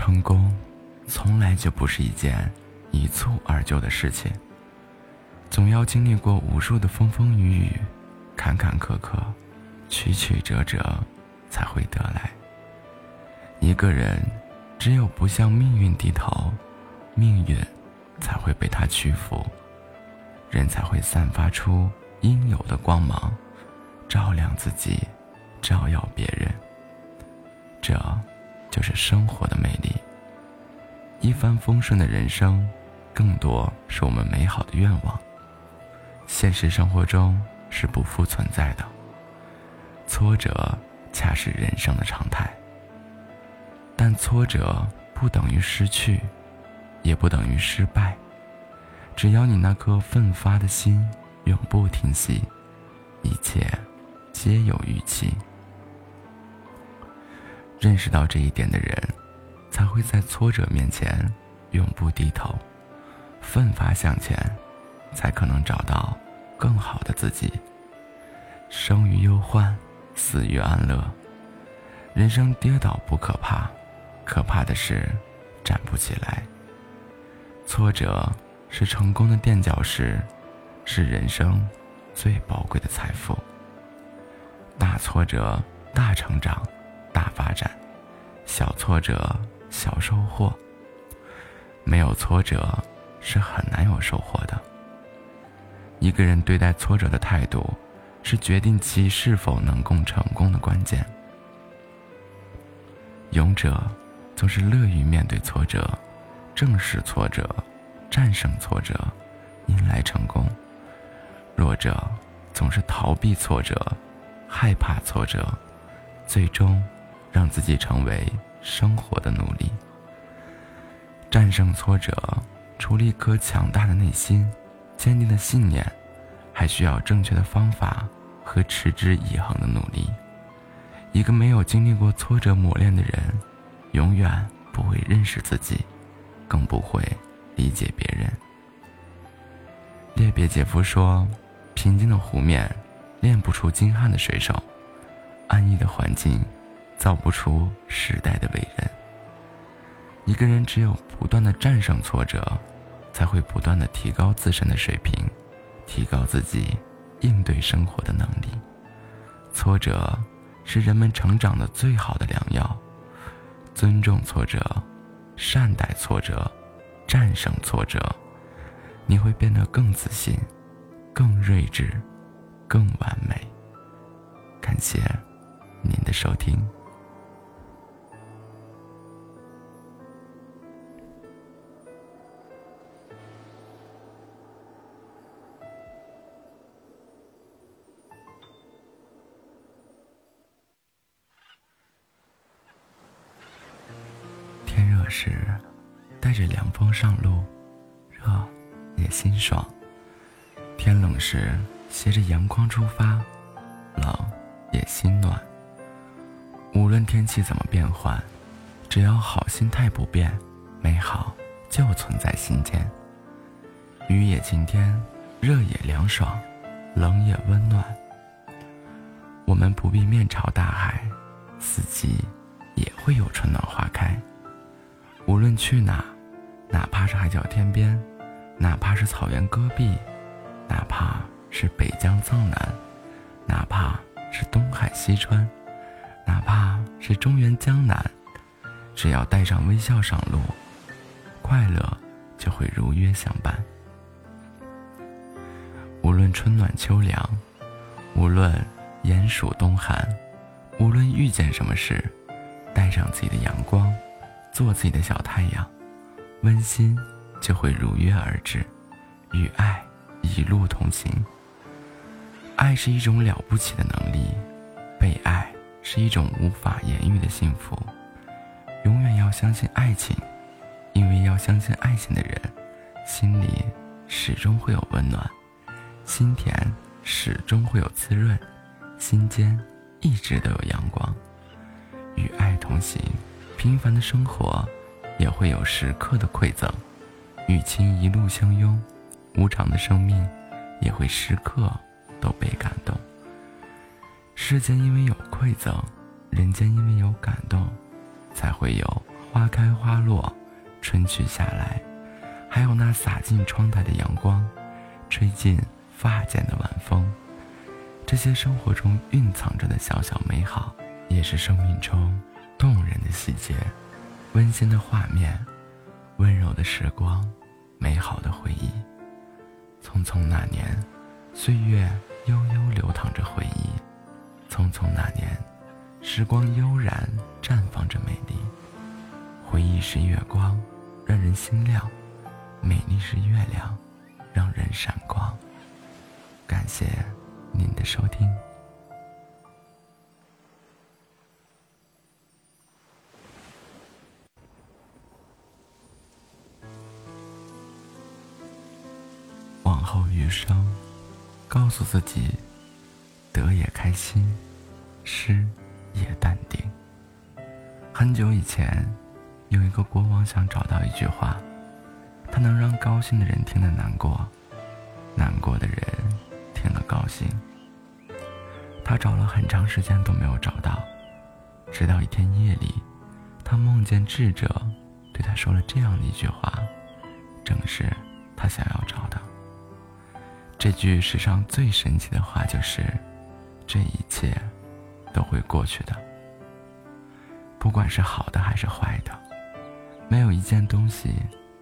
成功，从来就不是一件一蹴而就的事情，总要经历过无数的风风雨雨、坎坎坷坷、曲曲折折，才会得来。一个人只有不向命运低头，命运才会被他屈服，人才会散发出应有的光芒，照亮自己，照耀别人。这。就是生活的魅力。一帆风顺的人生，更多是我们美好的愿望。现实生活中是不复存在的。挫折恰是人生的常态。但挫折不等于失去，也不等于失败。只要你那颗奋发的心永不停息，一切皆有预期。认识到这一点的人，才会在挫折面前永不低头，奋发向前，才可能找到更好的自己。生于忧患，死于安乐。人生跌倒不可怕，可怕的是站不起来。挫折是成功的垫脚石，是人生最宝贵的财富。大挫折，大成长。大发展，小挫折小收获。没有挫折是很难有收获的。一个人对待挫折的态度，是决定其是否能够成功的关键。勇者总是乐于面对挫折，正视挫折，战胜挫折，迎来成功。弱者总是逃避挫折，害怕挫折，最终。让自己成为生活的奴隶。战胜挫折，除了一颗强大的内心、坚定的信念，还需要正确的方法和持之以恒的努力。一个没有经历过挫折磨练的人，永远不会认识自己，更不会理解别人。列别杰夫说：“平静的湖面，练不出精悍的水手；安逸的环境。”造不出时代的伟人。一个人只有不断的战胜挫折，才会不断的提高自身的水平，提高自己应对生活的能力。挫折是人们成长的最好的良药。尊重挫折，善待挫折，战胜挫折，你会变得更自信，更睿智，更完美。感谢您的收听。时，带着凉风上路，热也心爽；天冷时，携着阳光出发，冷也心暖。无论天气怎么变换，只要好心态不变，美好就存在心间。雨也晴天，热也凉爽，冷也温暖。我们不必面朝大海，四季也会有春暖花开。无论去哪，哪怕是海角天边，哪怕是草原戈壁，哪怕是北疆藏南，哪怕是东海西川，哪怕是中原江南，只要带上微笑上路，快乐就会如约相伴。无论春暖秋凉，无论炎暑冬寒，无论遇见什么事，带上自己的阳光。做自己的小太阳，温馨就会如约而至，与爱一路同行。爱是一种了不起的能力，被爱是一种无法言喻的幸福。永远要相信爱情，因为要相信爱情的人，心里始终会有温暖，心田始终会有滋润，心间一直都有阳光。与爱同行。平凡的生活，也会有时刻的馈赠；与亲一路相拥，无常的生命，也会时刻都被感动。世间因为有馈赠，人间因为有感动，才会有花开花落，春去夏来，还有那洒进窗台的阳光，吹进发间的晚风。这些生活中蕴藏着的小小美好，也是生命中动人的细节，温馨的画面，温柔的时光，美好的回忆。匆匆那年，岁月悠悠流淌着回忆。匆匆那年，时光悠然绽放着美丽。回忆是月光，让人心亮；美丽是月亮，让人闪光。感谢您的收听。往后余生，告诉自己，得也开心，失也淡定。很久以前，有一个国王想找到一句话，他能让高兴的人听得难过，难过的人听了高兴。他找了很长时间都没有找到，直到一天夜里，他梦见智者对他说了这样的一句话，正是他想要找的。这句世上最神奇的话就是：这一切都会过去的。不管是好的还是坏的，没有一件东西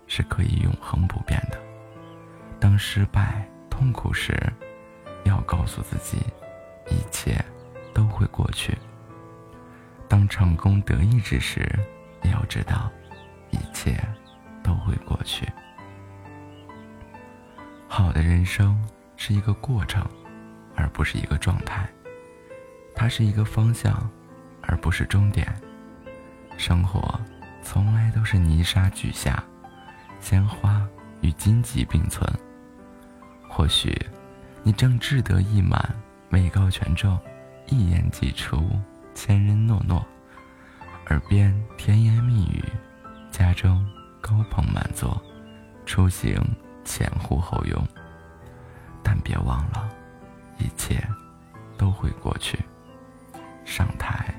是可以永恒不变的。当失败、痛苦时，要告诉自己，一切都会过去；当成功得意之时，也要知道，一切都会过去。好的人生是一个过程，而不是一个状态。它是一个方向，而不是终点。生活从来都是泥沙俱下，鲜花与荆棘并存。或许你正志得意满，位高权重，一言既出，千人诺诺，耳边甜言蜜语，家中高朋满座，出行。前呼后拥，但别忘了，一切都会过去。上台，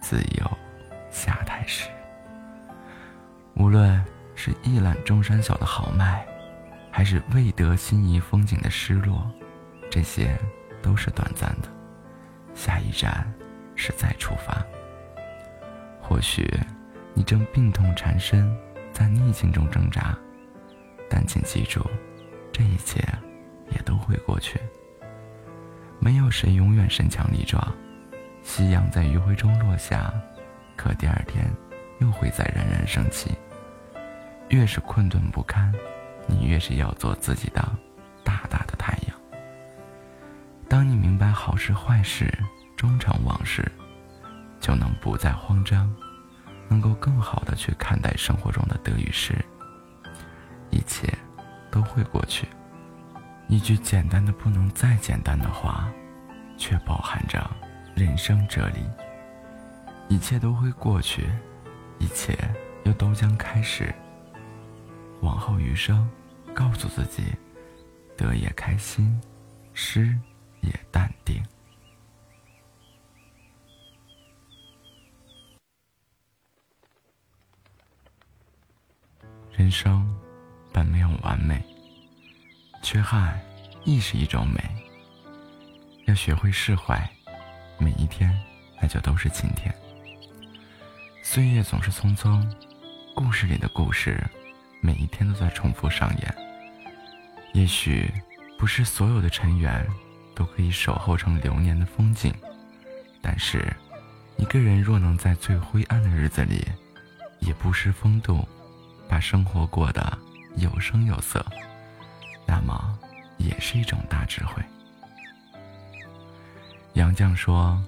自有下台时。无论是一览众山小的豪迈，还是未得心仪风景的失落，这些都是短暂的。下一站是再出发。或许你正病痛缠身，在逆境中挣扎。但请记住，这一切也都会过去。没有谁永远身强力壮。夕阳在余晖中落下，可第二天又会再冉冉升起。越是困顿不堪，你越是要做自己的大大的太阳。当你明白好事坏事终成往事，就能不再慌张，能够更好的去看待生活中的得与失。一切都会过去。一句简单的不能再简单的话，却包含着人生哲理。一切都会过去，一切又都将开始。往后余生，告诉自己，得也开心，失也淡定。人生。本没有完美，缺憾亦是一种美。要学会释怀，每一天那就都是晴天。岁月总是匆匆，故事里的故事，每一天都在重复上演。也许不是所有的尘缘都可以守候成流年的风景，但是一个人若能在最灰暗的日子里，也不失风度，把生活过得。有声有色，那么也是一种大智慧。杨绛说：“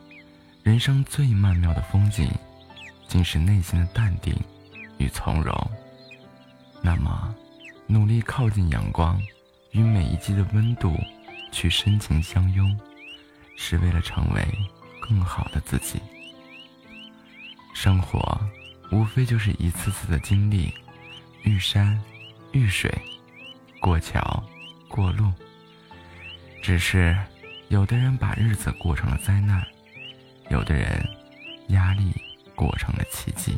人生最曼妙的风景，竟是内心的淡定与从容。”那么，努力靠近阳光，与每一季的温度去深情相拥，是为了成为更好的自己。生活无非就是一次次的经历，遇山。遇水，过桥，过路。只是，有的人把日子过成了灾难，有的人压力过成了奇迹。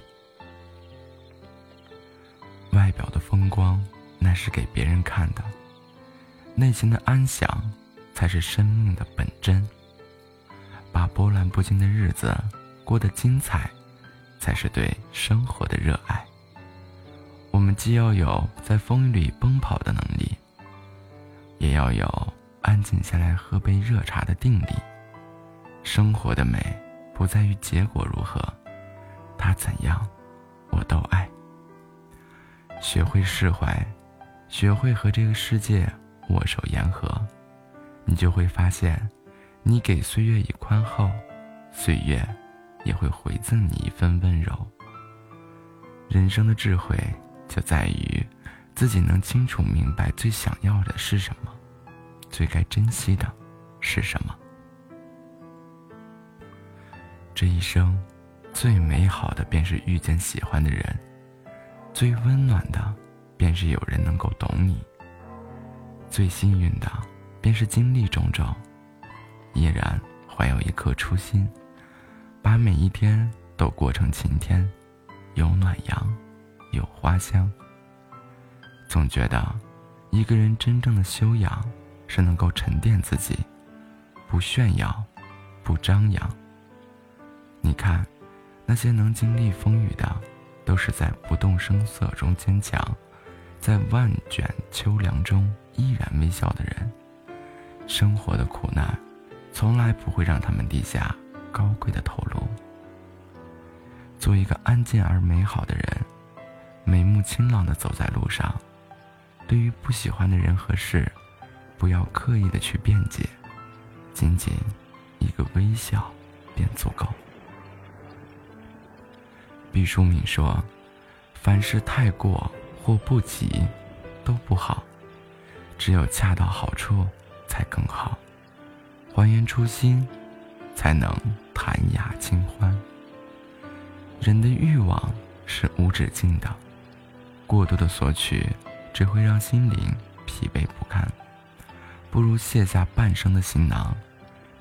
外表的风光那是给别人看的，内心的安详才是生命的本真。把波澜不惊的日子过得精彩，才是对生活的热爱。我们既要有在风雨里奔跑的能力，也要有安静下来喝杯热茶的定力。生活的美不在于结果如何，它怎样，我都爱。学会释怀，学会和这个世界握手言和，你就会发现，你给岁月以宽厚，岁月也会回赠你一份温柔。人生的智慧就在于，自己能清楚明白最想要的是什么，最该珍惜的是什么。这一生，最美好的便是遇见喜欢的人，最温暖的便是有人能够懂你。最幸运的便是经历种种，依然怀有一颗初心，把每一天都过成晴天，有暖阳，有花香。总觉得，一个人真正的修养，是能够沉淀自己，不炫耀，不张扬。你看，那些能经历风雨的，都是在不动声色中坚强，在万卷秋凉中依然微笑的人。生活的苦难，从来不会让他们低下高贵的头颅。做一个安静而美好的人，眉目清朗的走在路上。对于不喜欢的人和事，不要刻意的去辩解，仅仅一个微笑便足够。毕淑敏说：“凡事太过或不及，都不好，只有恰到好处才更好。还原初心，才能谈雅清欢。人的欲望是无止境的，过度的索取只会让心灵疲惫不堪。不如卸下半生的行囊，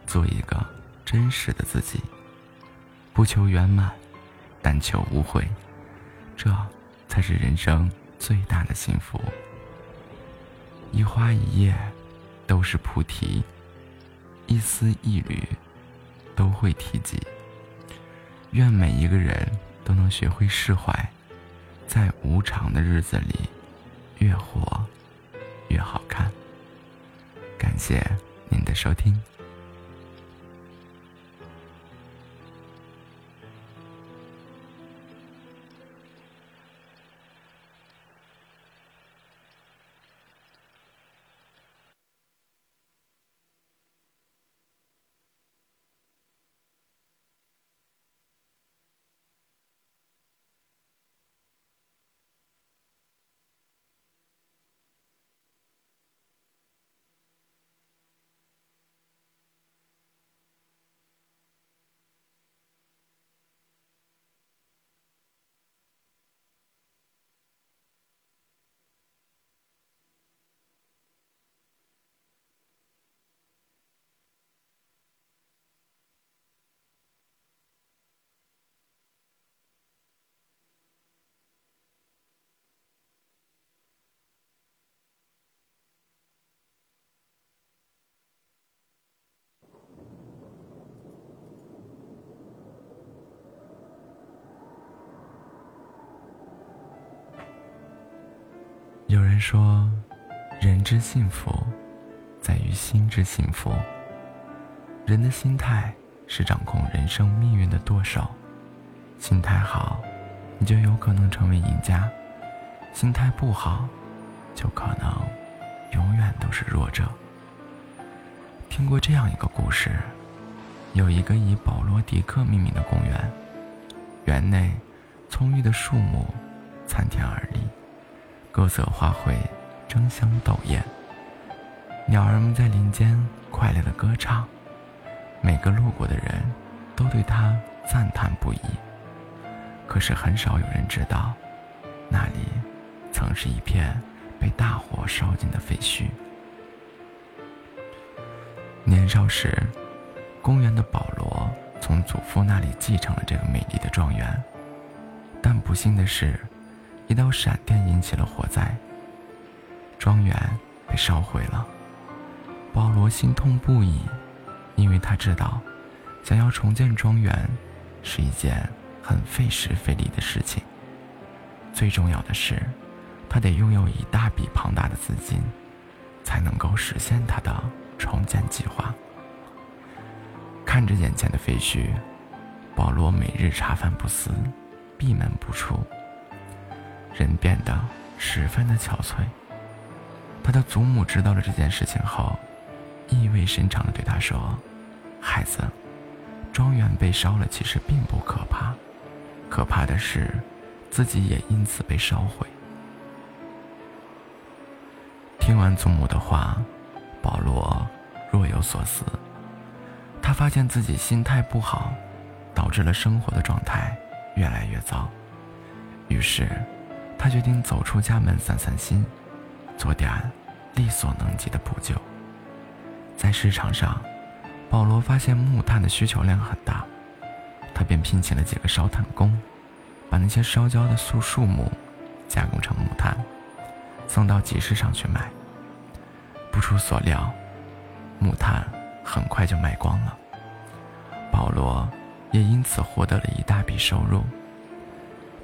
做一个真实的自己，不求圆满。”但求无悔，这才是人生最大的幸福。一花一叶都是菩提，一丝一缕都会提及。愿每一个人都能学会释怀，在无常的日子里，越活越好看。感谢您的收听。有人说，人之幸福，在于心之幸福。人的心态是掌控人生命运的舵手，心态好，你就有可能成为赢家；心态不好，就可能永远都是弱者。听过这样一个故事：有一个以保罗·迪克命名的公园，园内葱郁的树木参天而立。各色花卉争相斗艳，鸟儿们在林间快乐的歌唱，每个路过的人都对它赞叹不已。可是很少有人知道，那里曾是一片被大火烧尽的废墟。年少时，公园的保罗从祖父那里继承了这个美丽的庄园，但不幸的是。一道闪电引起了火灾，庄园被烧毁了。保罗心痛不已，因为他知道，想要重建庄园是一件很费时费力的事情。最重要的是，他得拥有一大笔庞大的资金，才能够实现他的重建计划。看着眼前的废墟，保罗每日茶饭不思，闭门不出，人变得十分的憔悴。他的祖母知道了这件事情后。意味深长地对他说：“孩子，庄园被烧了，其实并不可怕，可怕的是自己也因此被烧毁。”听完祖母的话，保罗若有所思。他发现自己心态不好，导致了生活的状态越来越糟。于是，他决定走出家门散散心，做点力所能及的补救。在市场上，保罗发现木炭的需求量很大，他便聘请了几个烧炭工，把那些烧焦的树树木加工成木炭，送到集市上去卖。不出所料，木炭很快就卖光了，保罗也因此获得了一大笔收入。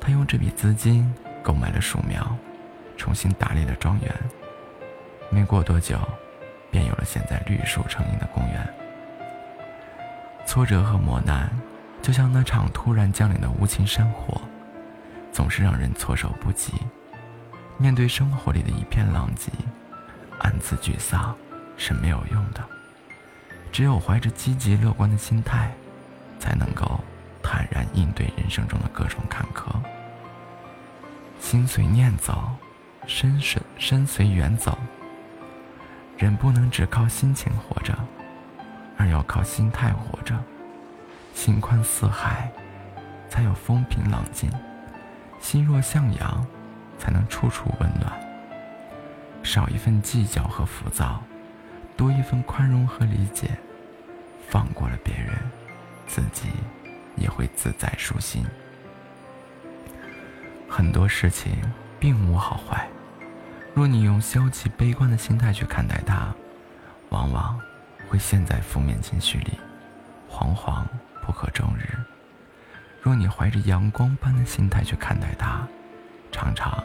他用这笔资金购买了树苗，重新打理了庄园。没过多久。便有了现在绿树成荫的公园。挫折和磨难，就像那场突然降临的无情山火，总是让人措手不及。面对生活里的一片狼藉，暗自沮丧是没有用的。只有怀着积极乐观的心态，才能够坦然应对人生中的各种坎坷。心随念走，身随身随缘走。人不能只靠心情活着，而要靠心态活着。心宽似海，才有风平浪静；心若向阳，才能处处温暖。少一份计较和浮躁，多一份宽容和理解。放过了别人，自己也会自在舒心。很多事情并无好坏。若你用消极悲观的心态去看待它，往往会陷在负面情绪里，惶惶不可终日；若你怀着阳光般的心态去看待它，常常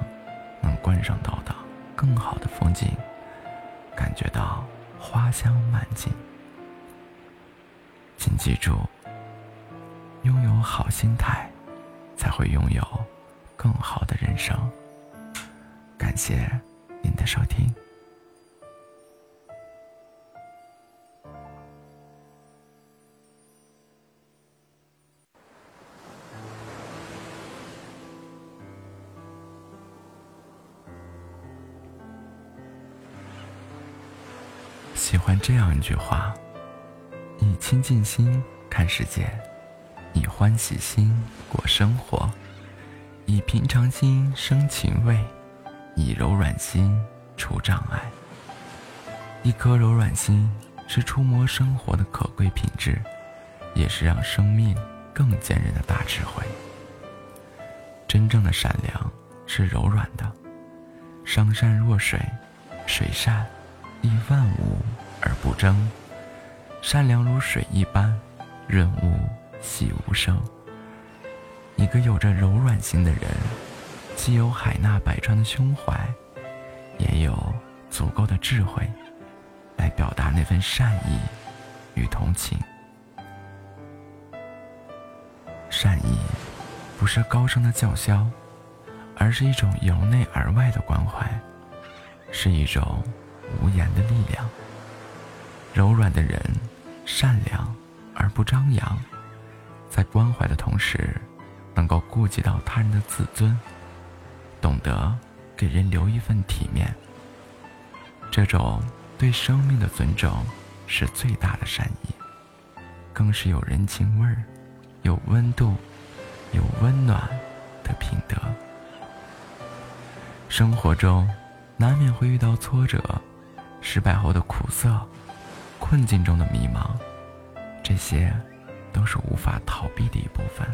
能观赏到的更好的风景，感觉到花香满径。请记住，拥有好心态，才会拥有更好的人生。感谢。您的收听。喜欢这样一句话：以清净心看世界，以欢喜心过生活，以平常心生情味。以柔软心除障碍，一颗柔软心是触摸生活的可贵品质，也是让生命更坚韧的大智慧。真正的善良是柔软的，上善若水，水善利万物而不争，善良如水一般，润物细无声。一个有着柔软心的人。既有海纳百川的胸怀，也有足够的智慧，来表达那份善意与同情。善意不是高声的叫嚣，而是一种由内而外的关怀，是一种无言的力量。柔软的人，善良而不张扬，在关怀的同时，能够顾及到他人的自尊。懂得给人留一份体面，这种对生命的尊重是最大的善意，更是有人情味儿、有温度、有温暖的品德。生活中难免会遇到挫折、失败后的苦涩、困境中的迷茫，这些都是无法逃避的一部分。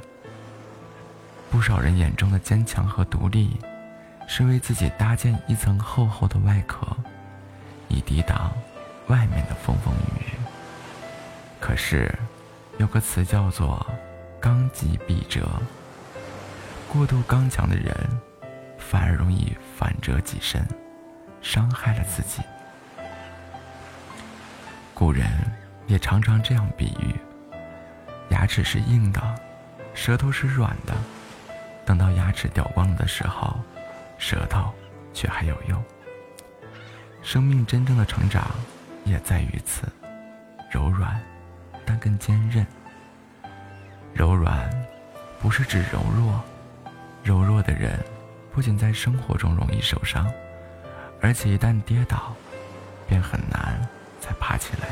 不少人眼中的坚强和独立。是为自己搭建一层厚厚的外壳，以抵挡外面的风风雨雨。可是，有个词叫做“刚极必折”，过度刚强的人，反而容易反折己身，伤害了自己。古人也常常这样比喻：牙齿是硬的，舌头是软的，等到牙齿掉光了的时候，舌头却还有用。生命真正的成长，也在于此，柔软。但更坚韧。柔软，不是指柔弱，柔弱的人不仅在生活中容易受伤，而且一旦跌倒，便很难再爬起来。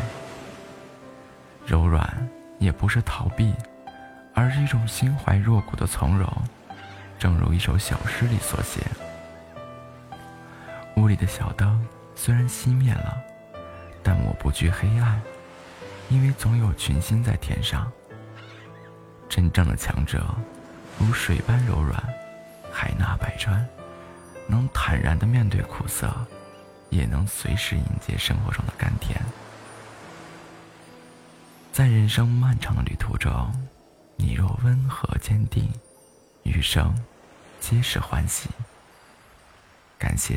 柔软也不是逃避，而是一种心怀若谷的从容。正如一首小诗里所写：“屋里的小灯虽然熄灭了，但我不惧黑暗。”因为总有群星在天上。真正的强者，如水般柔软，海纳百川，能坦然的面对苦涩，也能随时迎接生活中的甘甜。在人生漫长的旅途中，你若温和坚定，余生皆是欢喜。感谢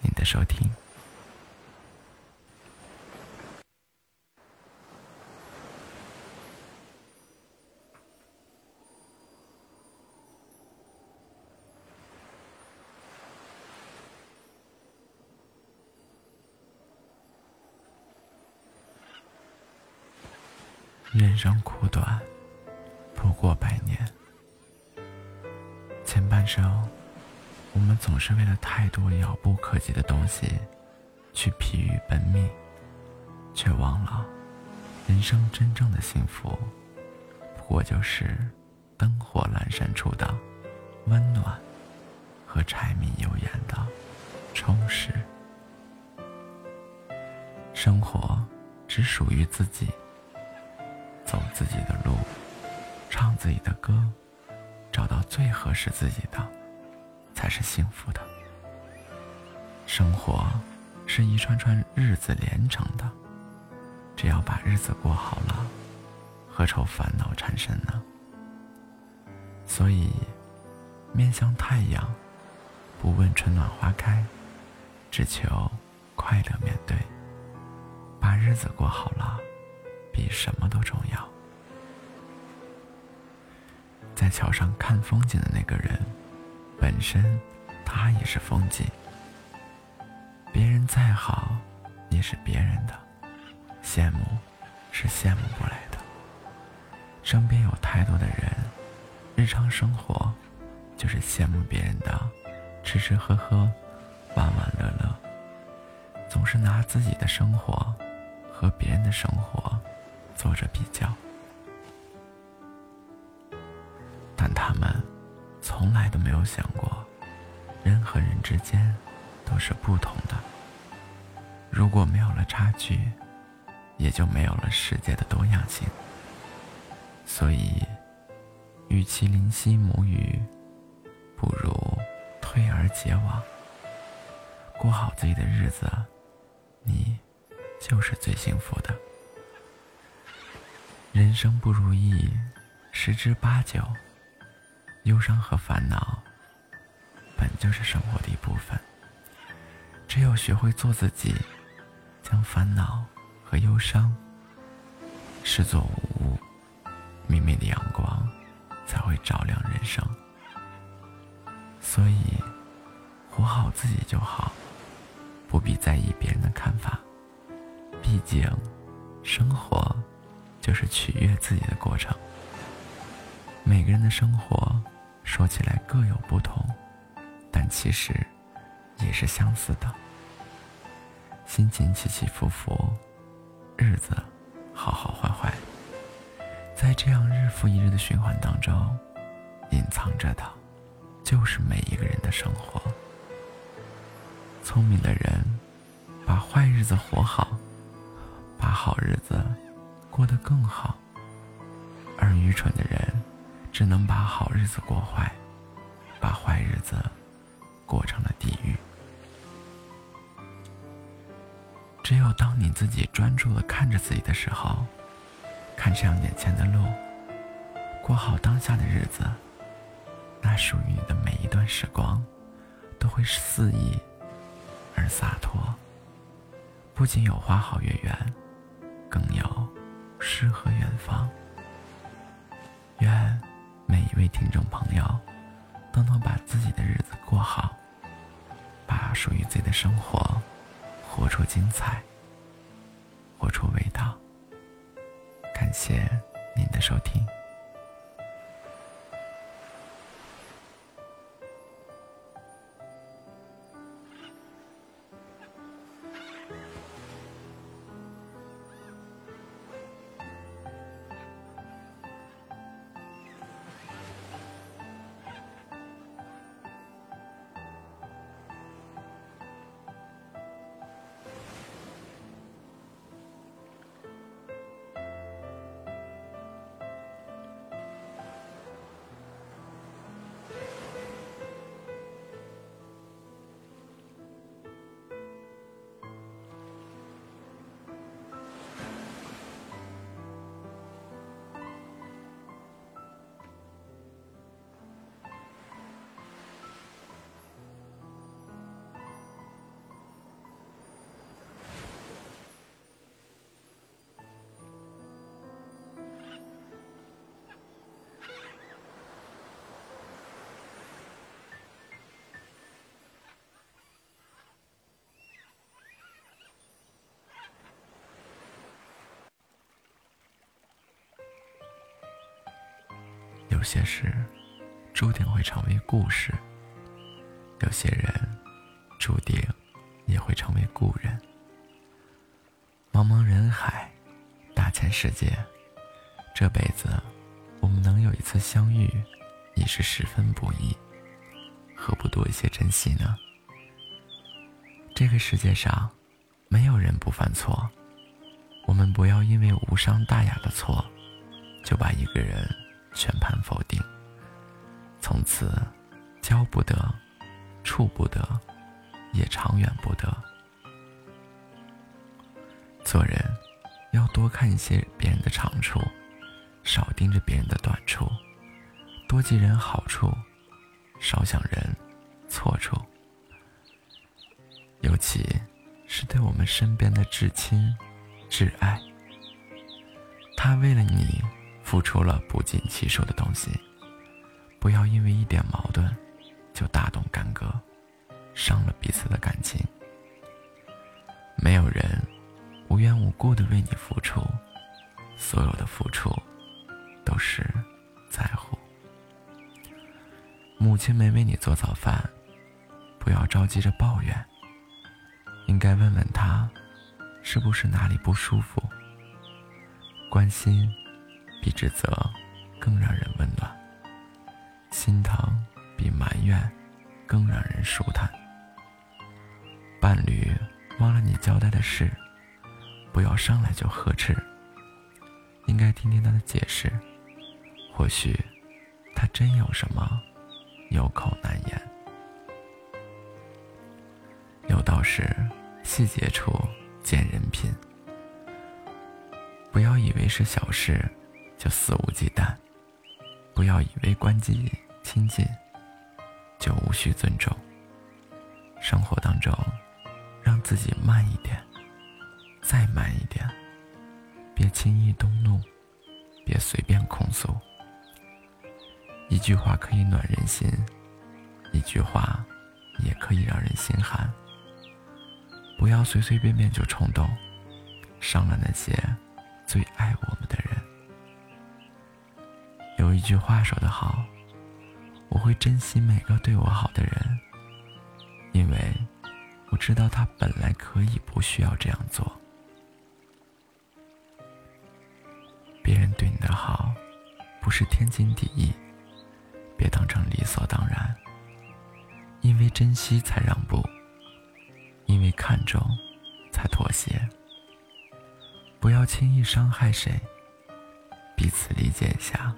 您的收听。人生苦短，不过百年。前半生，我们总是为了太多遥不可及的东西，去疲于奔命，却忘了，人生真正的幸福，不过就是灯火阑珊处的温暖，和柴米油盐的充实。生活只属于自己。走自己的路，唱自己的歌，找到最合适自己的，才是幸福的。生活是一串串日子连成的，只要把日子过好了，何愁烦恼缠身呢？所以，面向太阳，不问春暖花开，只求快乐面对。把日子过好了。比什么都重要。在桥上看风景的那个人，本身他也是风景。别人再好，也是别人的；羡慕，是羡慕不来的。身边有太多的人，日常生活就是羡慕别人的，吃吃喝喝，玩玩乐乐，总是拿自己的生活和别人的生活。做着比较，都没有想过，人和人之间都是不同的。如果没有了差距，也就没有了世界的多样性。所以，与其怜惜母语，不如退而结网，过好自己的日子，你就是最幸福的。人生不如意，十之八九。忧伤和烦恼，本就是生活的一部分。只有学会做自己，将烦恼和忧伤视作无物，明媚的阳光才会照亮人生。所以，活好自己就好，不必在意别人的看法。毕竟，生活。就是取悦自己的过程。每个人的生活说起来各有不同，但其实也是相似的。心情起起伏伏，日子好好坏坏，在这样日复一日的循环当中，隐藏着的，就是每一个人的生活。聪明的人把坏日子活好，把好日子。过得更好，而愚蠢的人只能把好日子过坏，把坏日子过成了地狱。只有当你自己专注的看着自己的时候，看向眼前的路，过好当下的日子，那属于你的每一段时光，都会肆意而洒脱。不仅有花好月圆，更有诗和远方。愿每一位听众朋友都能把自己的日子过好，把属于自己的生活活出精彩，活出味道。感谢您的收听。些事注定会成为故事，有些人注定也会成为故人。茫茫人海，大千世界，这辈子我们能有一次相遇，已是十分不易，何不多一些珍惜呢？这个世界上，没有人不犯错，我们不要因为无伤大雅的错，就把一个人。全盘否定，从此交不得，处不得，也长远不得。做人要多看一些别人的长处，少盯着别人的短处；多记人好处，少想人错处。尤其是对我们身边的至亲、至爱，他为了你。付出了不计其数的东西，不要因为一点矛盾就大动干戈，伤了彼此的感情。没有人无缘无故的为你付出，所有的付出都是在乎。母亲没为你做早饭，不要着急着抱怨，应该问问她，是不是哪里不舒服，关心。比指责更让人温暖，心疼比埋怨更让人舒坦。伴侣忘了你交代的事，不要上来就呵斥，应该听听他的解释，或许他真有什么有口难言。有道是细节处见人品，不要以为是小事。就肆无忌惮，不要以为关系亲近就无需尊重。生活当中，让自己慢一点，再慢一点，别轻易动怒，别随便控诉。一句话可以暖人心，一句话也可以让人心寒。不要随随便便就冲动，伤了那些最爱我们的人。有一句话说得好，我会珍惜每个对我好的人，因为我知道他本来可以不需要这样做。别人对你的好，不是天经地义，别当成理所当然。因为珍惜才让步，因为看重才妥协。不要轻易伤害谁，彼此理解一下。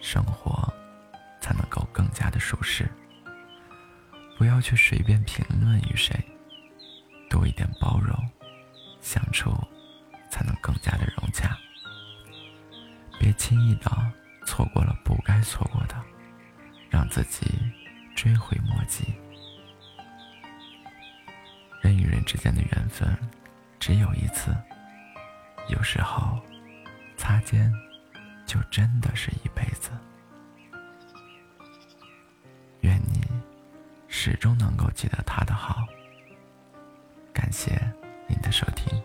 生活才能够更加的舒适。不要去随便评论与谁，多一点包容，相处才能更加的融洽。别轻易的错过了不该错过的，让自己追悔莫及。人与人之间的缘分只有一次，有时候擦肩就真的是一辈子。愿你始终能够记得他的好。感谢您的收听。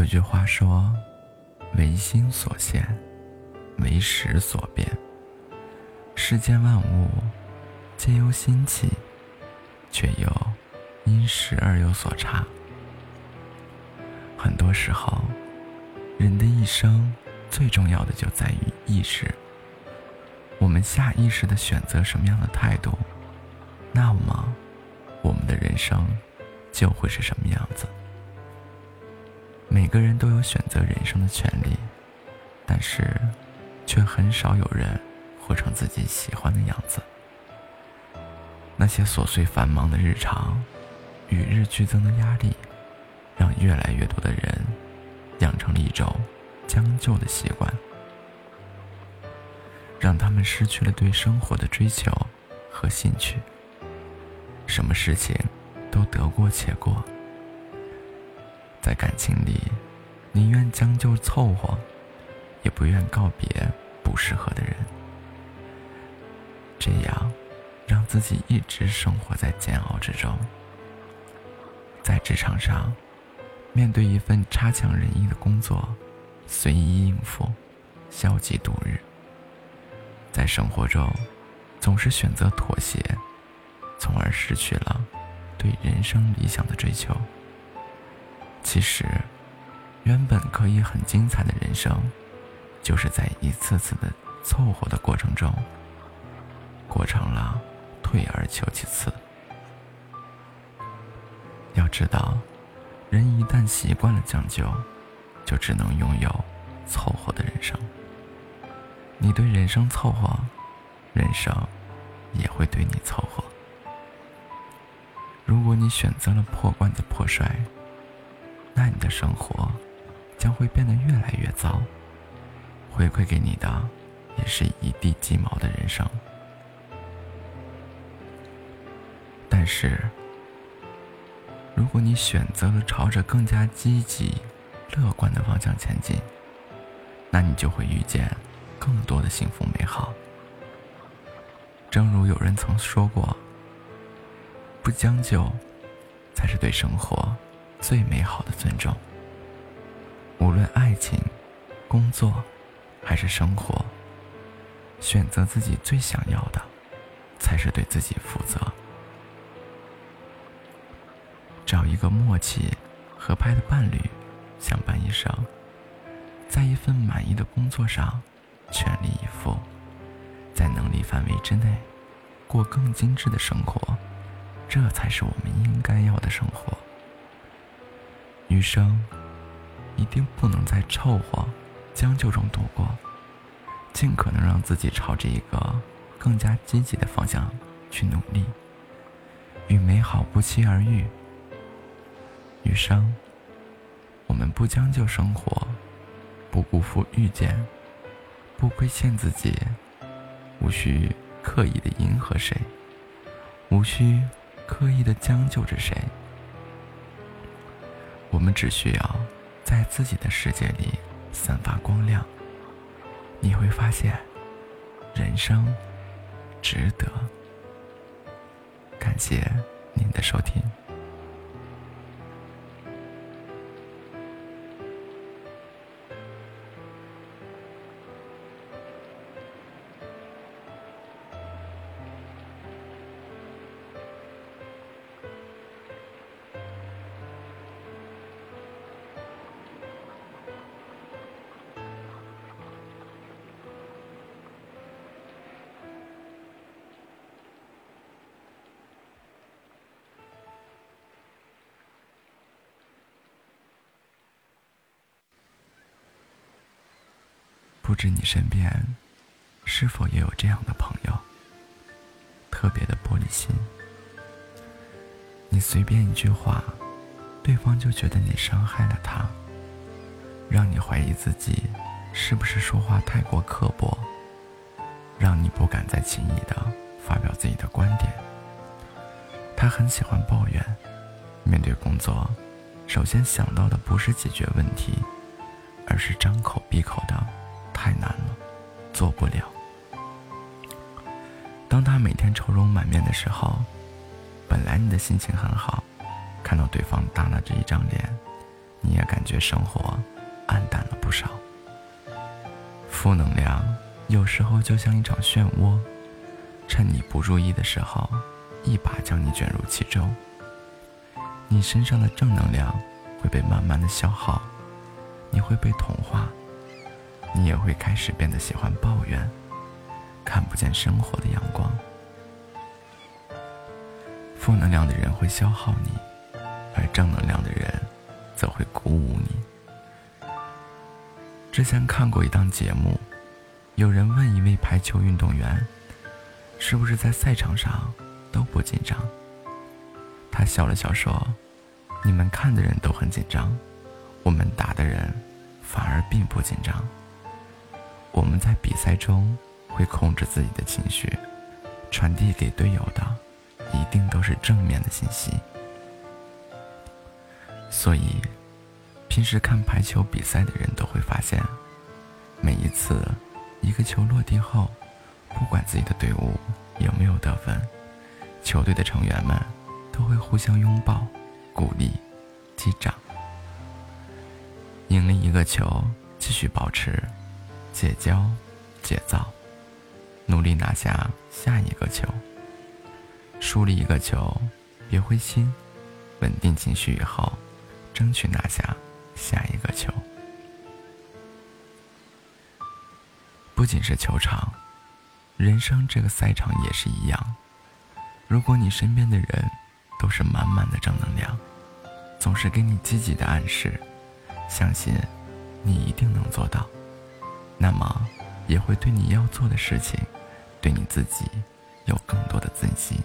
有句话说：“唯心所现，唯识所变。世间万物皆由心起，却又因时而有所差。很多时候，人的一生最重要的就在于意识。我们下意识的选择什么样的态度，那么我们的人生就会是什么样子。”每个人都有选择人生的权利，但是，却很少有人活成自己喜欢的样子。那些琐碎繁忙的日常，与日俱增的压力，让越来越多的人养成了一种将就的习惯，让他们失去了对生活的追求和兴趣。什么事情都得过且过。在感情里，宁愿将就凑合，也不愿告别不适合的人。这样，让自己一直生活在煎熬之中。在职场上，面对一份差强人意的工作，随意应付，消极度日。在生活中，总是选择妥协，从而失去了对人生理想的追求。其实，原本可以很精彩的人生，就是在一次次的凑合的过程中，过成了退而求其次。要知道，人一旦习惯了将就，就只能拥有凑合的人生。你对人生凑合，人生也会对你凑合。如果你选择了破罐子破摔，那你的生活将会变得越来越糟，回馈给你的也是一地鸡毛的人生。但是，如果你选择了朝着更加积极、乐观的方向前进，那你就会遇见更多的幸福美好。正如有人曾说过：“不将就，才是对生活。”最美好的尊重。无论爱情、工作，还是生活，选择自己最想要的，才是对自己负责。找一个默契、合拍的伴侣，相伴一生，在一份满意的工作上全力以赴，在能力范围之内过更精致的生活，这才是我们应该要的生活。余生一定不能在凑合、将就中度过，尽可能让自己朝着一个更加积极的方向去努力，与美好不期而遇。余生，我们不将就生活，不辜负遇见，不亏欠自己，无需刻意的迎合谁，无需刻意的将就着谁。我们只需要在自己的世界里散发光亮，你会发现，人生值得。感谢您的收听。身边是否也有这样的朋友，特别的玻璃心。你随便一句话，对方就觉得你伤害了他，让你怀疑自己是不是说话太过刻薄，让你不敢再轻易的发表自己的观点。他很喜欢抱怨，面对工作，首先想到的不是解决问题，而是张口闭口的。太难了，做不了。当他每天愁容满面的时候，本来你的心情很好，看到对方耷拉着一张脸，你也感觉生活暗淡了不少。负能量有时候就像一场漩涡，趁你不注意的时候，一把将你卷入其中。你身上的正能量会被慢慢的消耗，你会被同化。你也会开始变得喜欢抱怨，看不见生活的阳光。负能量的人会消耗你，而正能量的人则会鼓舞你。之前看过一档节目，有人问一位排球运动员：“是不是在赛场上都不紧张？”他笑了笑说：“你们看的人都很紧张，我们打的人反而并不紧张。”我们在比赛中会控制自己的情绪，传递给队友的一定都是正面的信息。所以，平时看排球比赛的人都会发现，每一次一个球落地后，不管自己的队伍有没有得分，球队的成员们都会互相拥抱、鼓励、击掌。赢了一个球，继续保持。戒骄，戒躁，努力拿下下一个球。输了一个球，别灰心，稳定情绪以后，争取拿下下一个球。不仅是球场，人生这个赛场也是一样。如果你身边的人都是满满的正能量，总是给你积极的暗示，相信你一定能做到。那么，也会对你要做的事情，对你自己有更多的自信。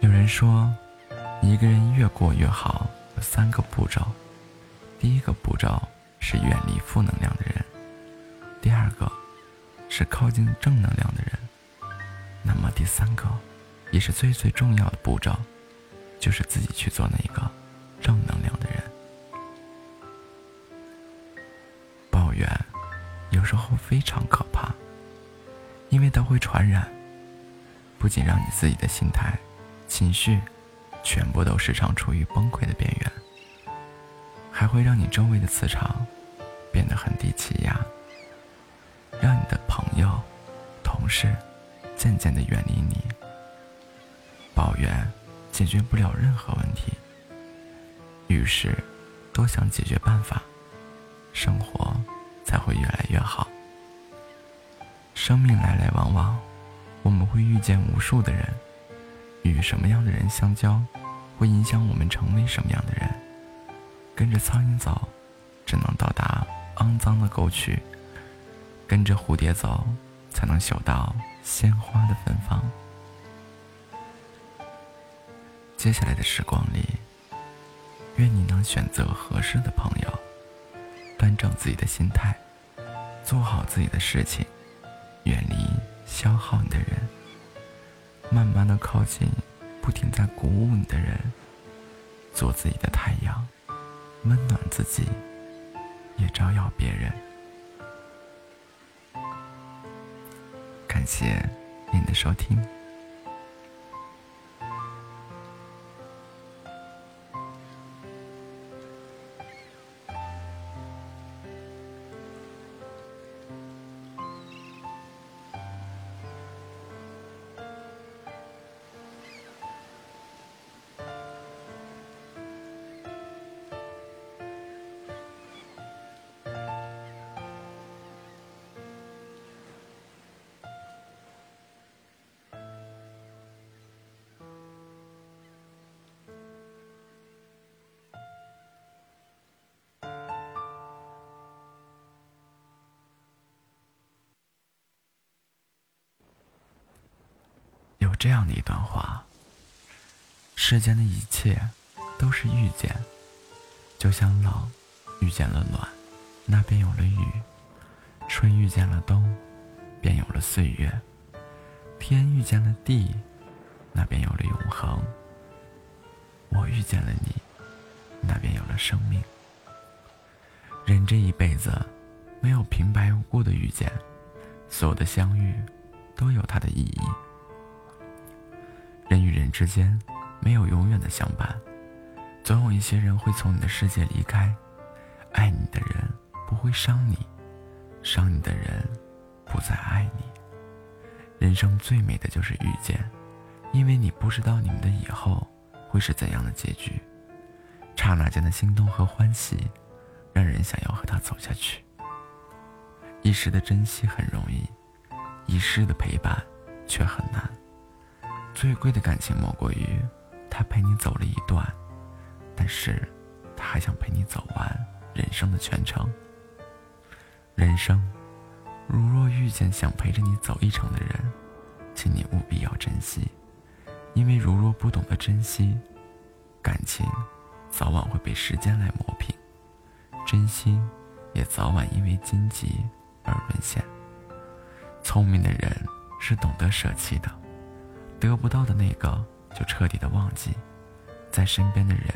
有人说，一个人越过越好，有三个步骤。第一个步骤是远离负能量的人，第二个是靠近正能量的人，那么第三个，也是最最重要的步骤，就是自己去做那个正能量时候非常可怕，因为它会传染，不仅让你自己的心态、情绪全部都时常处于崩溃的边缘，还会让你周围的磁场变得很低气压，让你的朋友、同事渐渐的远离你。抱怨解决不了任何问题，遇事多想解决办法，生活。才会越来越好。生命来来往往，我们会遇见无数的人，与什么样的人相交，会影响我们成为什么样的人，跟着苍蝇走，只能到达肮脏的沟渠；跟着蝴蝶走，才能嗅到鲜花的芬芳。接下来的时光里，愿你能选择合适的朋友，端正自己的心态，做好自己的事情，远离消耗你的人，慢慢的靠近不停在鼓舞你的人，做自己的太阳，温暖自己，也照耀别人。感谢您的收听。这样的一段话：世间的一切都是遇见，就像冷遇见了暖，那便有了雨；春遇见了冬，便有了岁月；天遇见了地，那便有了永恒。我遇见了你，那便有了生命。人这一辈子，没有平白无故的遇见，所有的相遇，都有它的意义。人与人之间没有永远的相伴，总有一些人会从你的世界离开。爱你的人不会伤你，伤你的人不再爱你。人生最美的就是遇见，因为你不知道你们的以后会是怎样的结局。刹那间的心动和欢喜，让人想要和他走下去。一时的珍惜很容易，一世的陪伴却很难。最贵的感情莫过于，他陪你走了一段，但是，他还想陪你走完人生的全程。人生，如若遇见想陪着你走一程的人，请你务必要珍惜，因为如若不懂得珍惜，感情，早晚会被时间来磨平，真心，也早晚因为荆棘而沦陷。聪明的人是懂得舍弃的。得不到的那个，就彻底的忘记；在身边的人，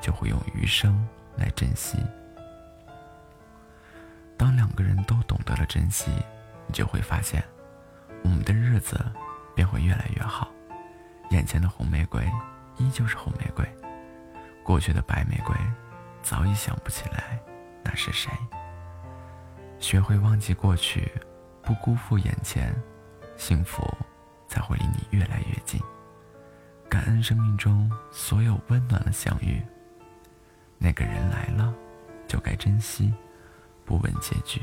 就会用余生来珍惜。当两个人都懂得了珍惜，你就会发现，我们的日子便会越来越好。眼前的红玫瑰依旧是红玫瑰，过去的白玫瑰早已想不起来那是谁。学会忘记过去，不辜负眼前，幸福。才会离你越来越近。感恩生命中所有温暖的相遇。那个人来了，就该珍惜，不问结局。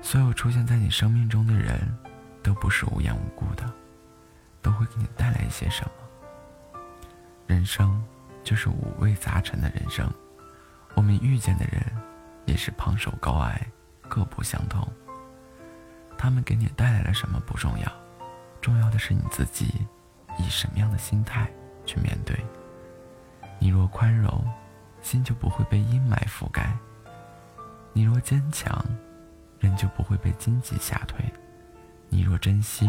所有出现在你生命中的人，都不是无缘无故的，都会给你带来一些什么。人生就是五味杂陈的人生，我们遇见的人，也是胖瘦高矮，各不相同。他们给你带来了什么不重要。重要的是你自己，以什么样的心态去面对。你若宽容，心就不会被阴霾覆盖；你若坚强，人就不会被荆棘吓退；你若珍惜，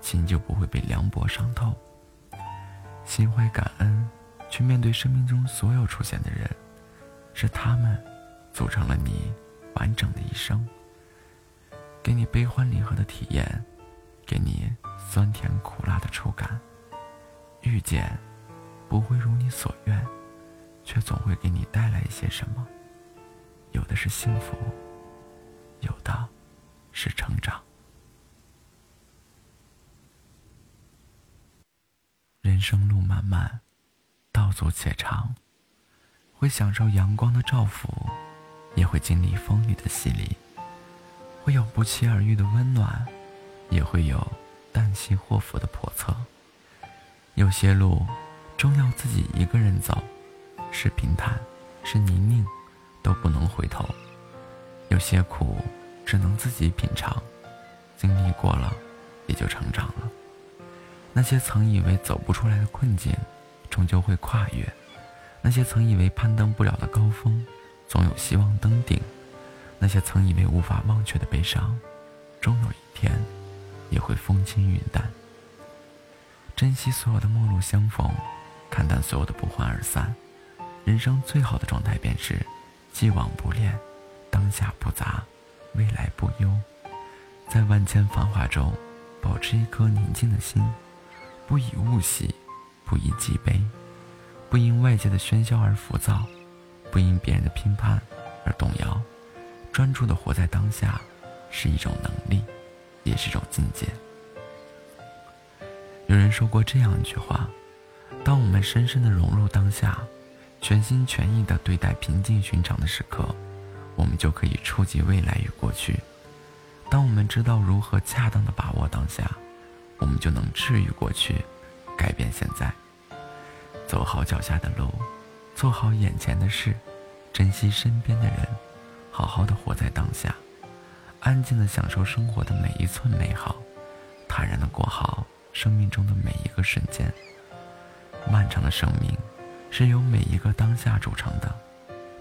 心就不会被凉薄伤透。心怀感恩，去面对生命中所有出现的人，是他们组成了你完整的一生，给你悲欢离合的体验，给你。酸甜苦辣的触感，遇见不会如你所愿，却总会给你带来一些什么。有的是幸福，有的是成长。人生路漫漫，道阻且长，会享受阳光的照拂，也会经历风雨的洗礼，会有不期而遇的温暖，也会有。旦夕祸福的叵测，有些路终要自己一个人走，是平坦，是泥泞，都不能回头。有些苦只能自己品尝，经历过了，也就成长了。那些曾以为走不出来的困境，终究会跨越；那些曾以为攀登不了的高峰，总有希望登顶；那些曾以为无法忘却的悲伤，终有一天也会风轻云淡。珍惜所有的陌路相逢，看淡所有的不欢而散。人生最好的状态便是：既往不恋。当下不杂，未来不忧，在万千繁华中，保持一颗宁静的心，不以物喜，不以己悲，不因外界的喧嚣而浮躁，不因别人的评判而动摇，专注的活在当下，是一种能力，也是种境界。有人说过这样一句话：当我们深深的融入当下，全心全意的对待平静寻常的时刻。我们就可以触及未来与过去。当我们知道如何恰当的把握当下，我们就能治愈过去，改变现在。走好脚下的路，做好眼前的事，珍惜身边的人，好好的活在当下，安静的享受生活的每一寸美好，坦然的过好生命中的每一个瞬间。漫长的生命是由每一个当下组成的，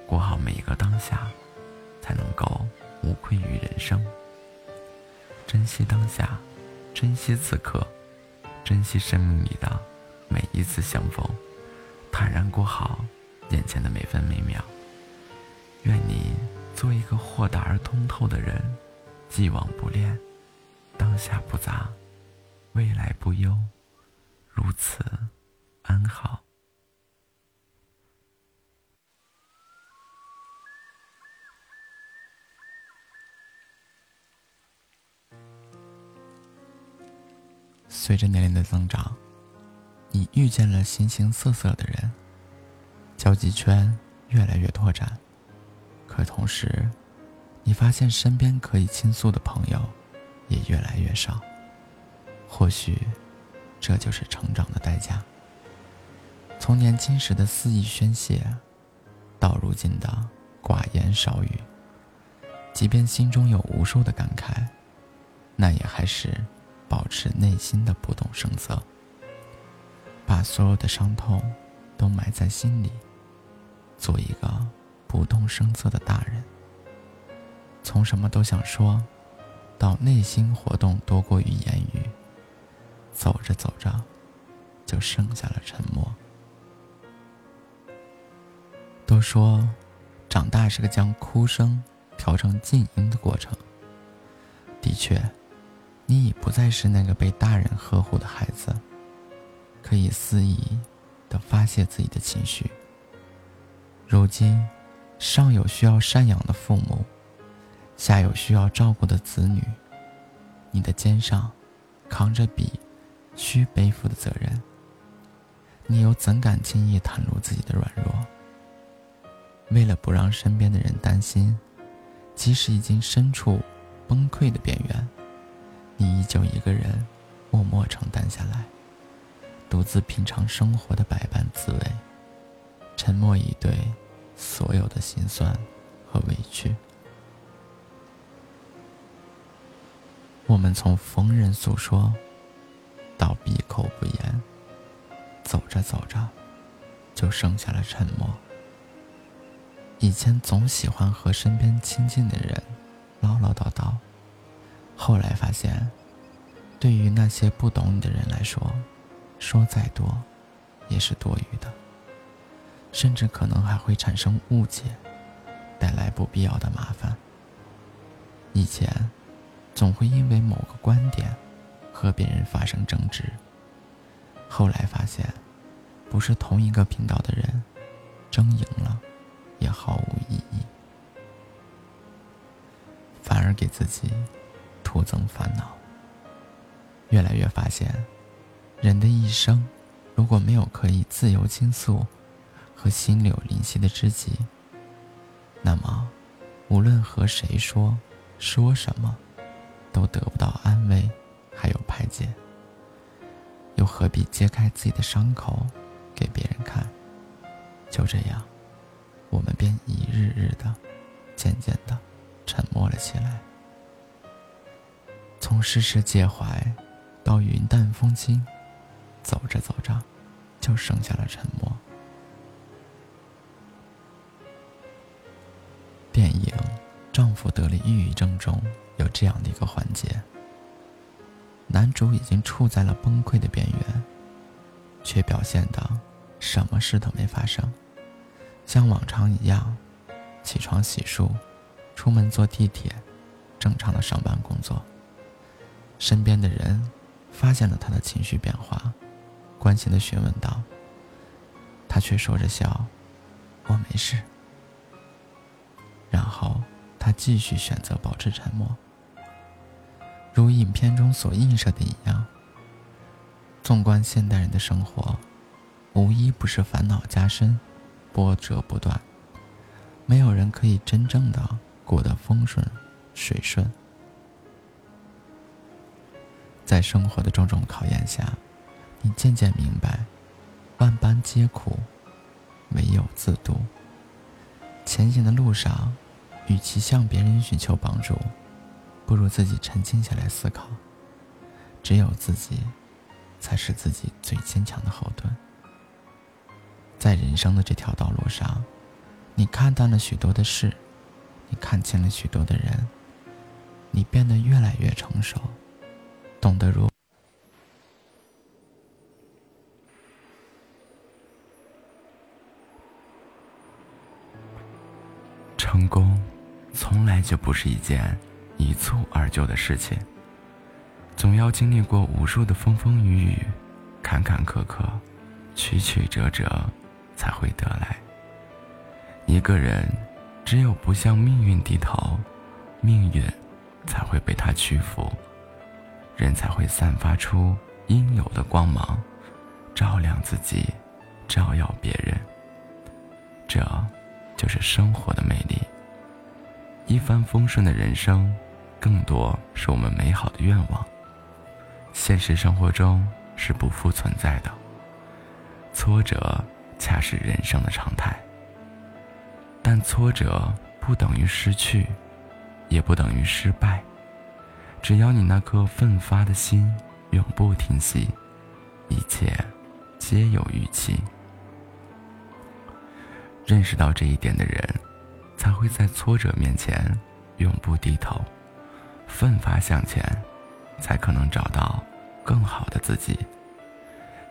过好每一个当下。才能够无愧于人生。珍惜当下，珍惜此刻，珍惜生命里的每一次相逢，坦然过好眼前的每分每秒。愿你做一个豁达而通透的人，既往不恋，当下不杂，未来不忧，如此安好。随着年龄的增长，你遇见了形形色色的人，交际圈越来越拓展，可同时，你发现身边可以倾诉的朋友也越来越少。或许，这就是成长的代价。从年轻时的肆意宣泄，到如今的寡言少语，即便心中有无数的感慨，那也还是。保持内心的不动声色，把所有的伤痛都埋在心里，做一个不动声色的大人。从什么都想说，到内心活动多过于言语，走着走着，就剩下了沉默。都说，长大是个将哭声调成静音的过程。的确。你已不再是那个被大人呵护的孩子，可以肆意的发泄自己的情绪。如今，尚有需要赡养的父母，下有需要照顾的子女，你的肩上扛着比需背负的责任，你又怎敢轻易袒露自己的软弱？为了不让身边的人担心，即使已经身处崩溃的边缘。你依旧一个人，默默承担下来，独自品尝生活的百般滋味，沉默以对所有的心酸和委屈。我们从逢人诉说，到闭口不言，走着走着，就剩下了沉默。以前总喜欢和身边亲近的人唠唠叨叨。后来发现，对于那些不懂你的人来说，说再多也是多余的，甚至可能还会产生误解，带来不必要的麻烦。以前总会因为某个观点和别人发生争执，后来发现，不是同一个频道的人，争赢了也毫无意义，反而给自己。徒增烦恼。越来越发现，人的一生，如果没有可以自由倾诉和心有灵犀的知己，那么，无论和谁说说什么，都得不到安慰，还有排解。又何必揭开自己的伤口给别人看？就这样，我们便一日日的、渐渐的沉默了起来。从世事介怀到云淡风轻，走着走着，就剩下了沉默。电影《丈夫得了抑郁症》中有这样的一个环节：男主已经处在了崩溃的边缘，却表现的什么事都没发生，像往常一样起床洗漱，出门坐地铁，正常的上班工作。身边的人发现了他的情绪变化，关心的询问道：“他却说着笑，我没事。”然后他继续选择保持沉默，如影片中所映射的一样。纵观现代人的生活，无一不是烦恼加深，波折不断。没有人可以真正的过得风顺水顺。在生活的种种考验下，你渐渐明白，万般皆苦，唯有自渡。前行的路上，与其向别人寻求帮助，不如自己沉静下来思考。只有自己，才是自己最坚强的后盾。在人生的这条道路上，你看淡了许多的事，你看清了许多的人，你变得越来越成熟，懂得如。成功，从来就不是一件一蹴而就的事情。总要经历过无数的风风雨雨、坎坎坷坷、曲曲折折，才会得来。一个人只有不向命运低头，命运才会被他屈服，人才会散发出应有的光芒，照亮自己，照耀别人。这。就是生活的魅力。一帆风顺的人生，更多是我们美好的愿望。现实生活中是不复存在的，挫折恰是人生的常态。但挫折不等于失去，也不等于失败。只要你那颗奋发的心永不停息，一切皆有预期。认识到这一点的人，才会在挫折面前永不低头，奋发向前，才可能找到更好的自己。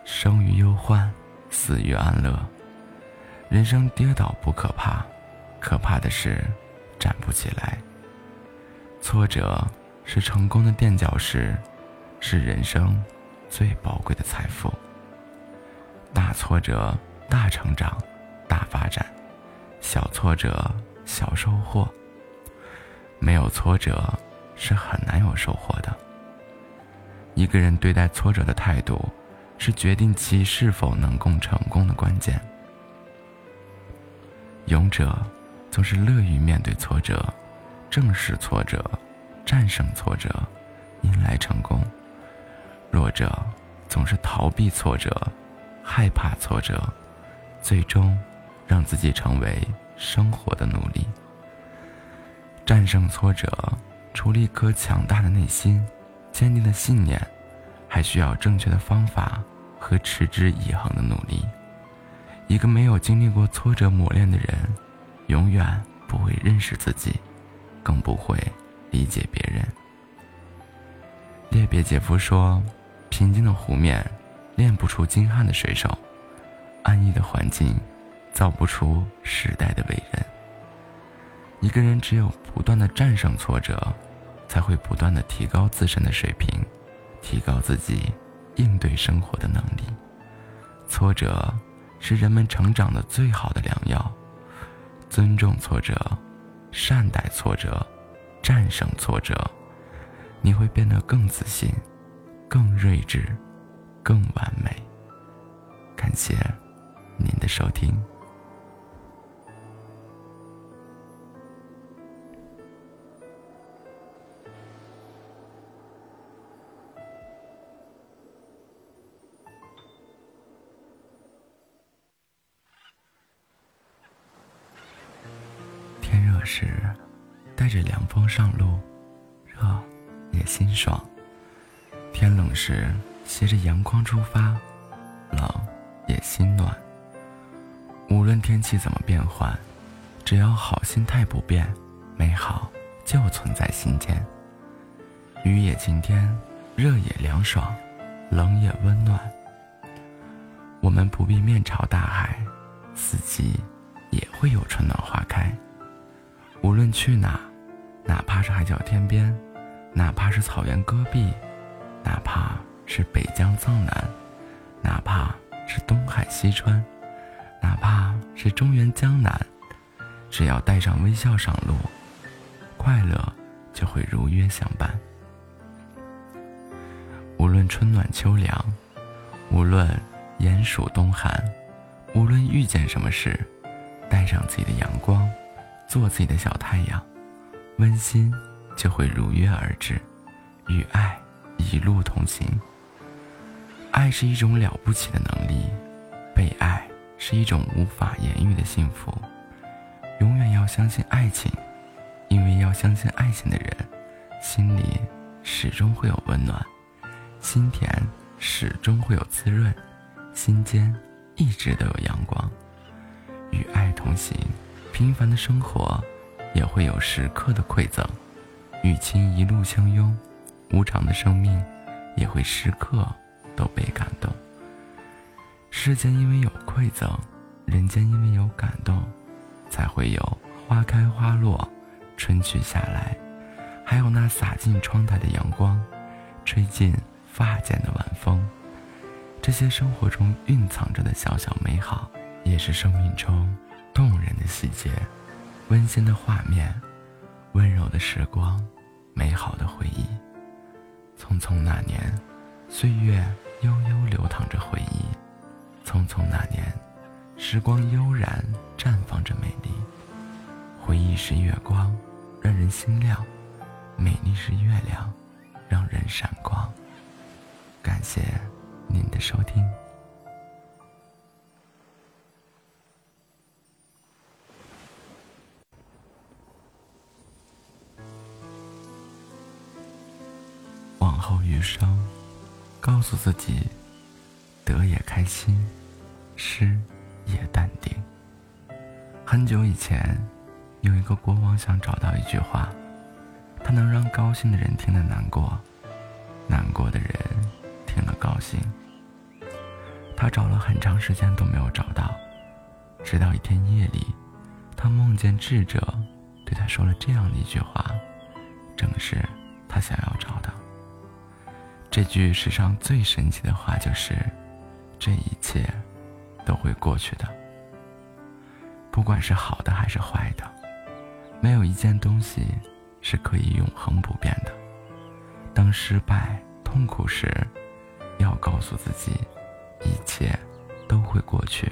生于忧患，死于安乐。人生跌倒不可怕，可怕的是站不起来。挫折是成功的垫脚石，是人生最宝贵的财富。大挫折，大成长。大发展，小挫折，小收获。没有挫折，是很难有收获的。一个人对待挫折的态度，是决定其是否能够成功的关键。勇者总是乐于面对挫折，正视挫折，战胜挫折，迎来成功。弱者总是逃避挫折，害怕挫折，最终。让自己成为生活的奴隶。战胜挫折，除了一颗强大的内心、坚定的信念，还需要正确的方法和持之以恒的努力。一个没有经历过挫折磨练的人，永远不会认识自己，更不会理解别人。列别姐夫说：“平静的湖面练不出精悍的水手，安逸的环境。”造不出时代的伟人。一个人只有不断的战胜挫折，才会不断的提高自身的水平，提高自己应对生活的能力。挫折是人们成长的最好的良药。尊重挫折，善待挫折，战胜挫折，你会变得更自信，更睿智，更完美。感谢您的收听。时，带着凉风上路，热也心爽；天冷时，携着阳光出发，冷也心暖。无论天气怎么变换，只要好心态不变，美好就存在心间。雨也晴天，热也凉爽，冷也温暖。我们不必面朝大海，四季也会有春暖花开。无论去哪，哪怕是海角天边，哪怕是草原戈壁，哪怕是北疆藏南，哪怕是东海西川。哪怕是中原江南，只要带上微笑上路，快乐就会如约相伴。无论春暖秋凉，无论炎暑冬寒，无论遇见什么事，带上自己的阳光，做自己的小太阳，温馨就会如约而至，与爱一路同行。爱是一种了不起的能力，被爱。是一种无法言喻的幸福，永远要相信爱情，因为要相信爱情的人，心里始终会有温暖，心田始终会有滋润，心间一直都有阳光。与爱同行，平凡的生活也会有时刻的馈赠；与亲一路相拥，无常的生命也会时刻都被感动。世间因为有馈赠，人间因为有感动，才会有花开花落，春去夏来，还有那洒进窗台的阳光，吹进发间的晚风。这些生活中蕴藏着的小小美好，也是生命中动人的细节，温馨的画面，温柔的时光，美好的回忆。匆匆那年，岁月悠悠流淌着回忆。匆匆那年，时光悠然绽放着美丽。回忆是月光，让人心亮；美丽是月亮，让人闪光。感谢您的收听。往后余生，告诉自己。得也开心，失也淡定。很久以前，有一个国王想找到一句话，他能让高兴的人听了难过，难过的人听了高兴。他找了很长时间都没有找到，直到一天夜里，他梦见智者对他说了这样的一句话，正是他想要找的。这句史上最神奇的话就是。这一切都会过去的，不管是好的还是坏的，没有一件东西是可以永恒不变的。当失败、痛苦时，要告诉自己，一切都会过去；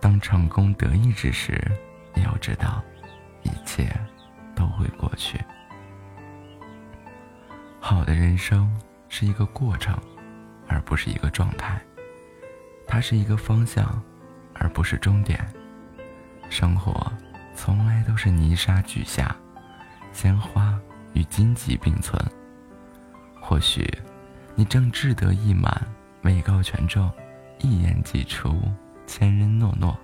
当成功得意之时，也要知道，一切都会过去。好的人生是一个过程。而不是一个状态，它是一个方向，而不是终点。生活从来都是泥沙俱下，鲜花与荆棘并存。或许你正志得意满，位高权重，一言既出，千人诺诺，